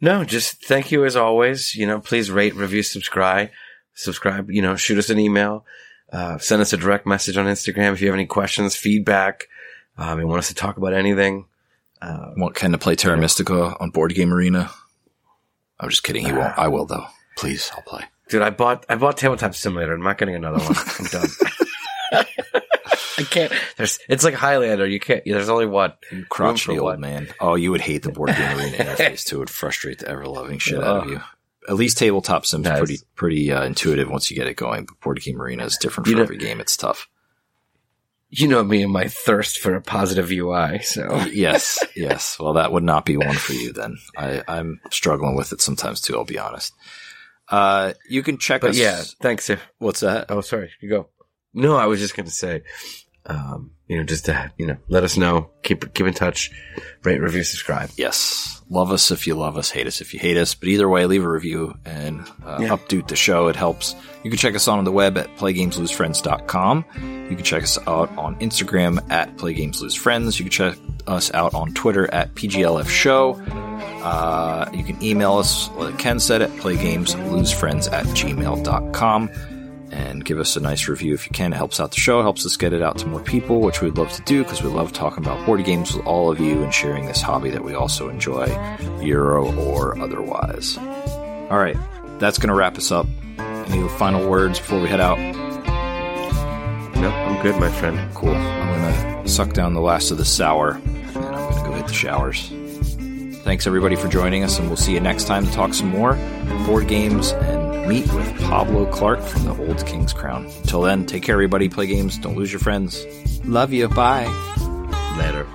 no, just thank you as always. You know, please rate, review, subscribe, subscribe, you know, shoot us an email. Uh, send us a direct message on Instagram if you have any questions, feedback, um, you want us to talk about anything. Uh, want Ken to play Terra Mystica on Board Game Arena? I'm just kidding. He uh, won't. I will though. Please, I'll play. Dude, I bought I bought Tabletop Simulator. I'm not getting another one. I'm done. I can't. There's. It's like Highlander. You can't. There's only one. You crotchety old man. Oh, you would hate the board game arena interface too. It would frustrate the ever loving shit uh, out of you. At least tabletop sim's nice. pretty pretty uh, intuitive once you get it going. But board game arena is different for you know, every game. It's tough. You know me and my thirst for a positive UI. So yes, yes. Well, that would not be one for you then. I, I'm struggling with it sometimes too. I'll be honest. Uh, you can check but us. Yeah, thanks. What's that? Oh, sorry. You go. No, I was just going to say, um, you know, just to, you know, let us know, keep, keep in touch, rate, review, subscribe. Yes. Love us if you love us, hate us if you hate us. But either way, leave a review and uh, yeah. update the show. It helps. You can check us out on the web at playgameslosefriends.com. You can check us out on Instagram at playgameslosefriends. You can check us out on Twitter at PGLF Show. Uh, you can email us, like Ken said, at playgameslosefriends at gmail.com and give us a nice review if you can. It helps out the show, helps us get it out to more people, which we'd love to do because we love talking about board games with all of you and sharing this hobby that we also enjoy, Euro or otherwise. All right, that's going to wrap us up. Any final words before we head out? No, I'm good, my friend. Cool. I'm going to suck down the last of the sour and then I'm going to go hit the showers. Thanks everybody for joining us, and we'll see you next time to talk some more board games and meet with Pablo Clark from the Old King's Crown. Until then, take care, everybody. Play games. Don't lose your friends. Love you. Bye. Later.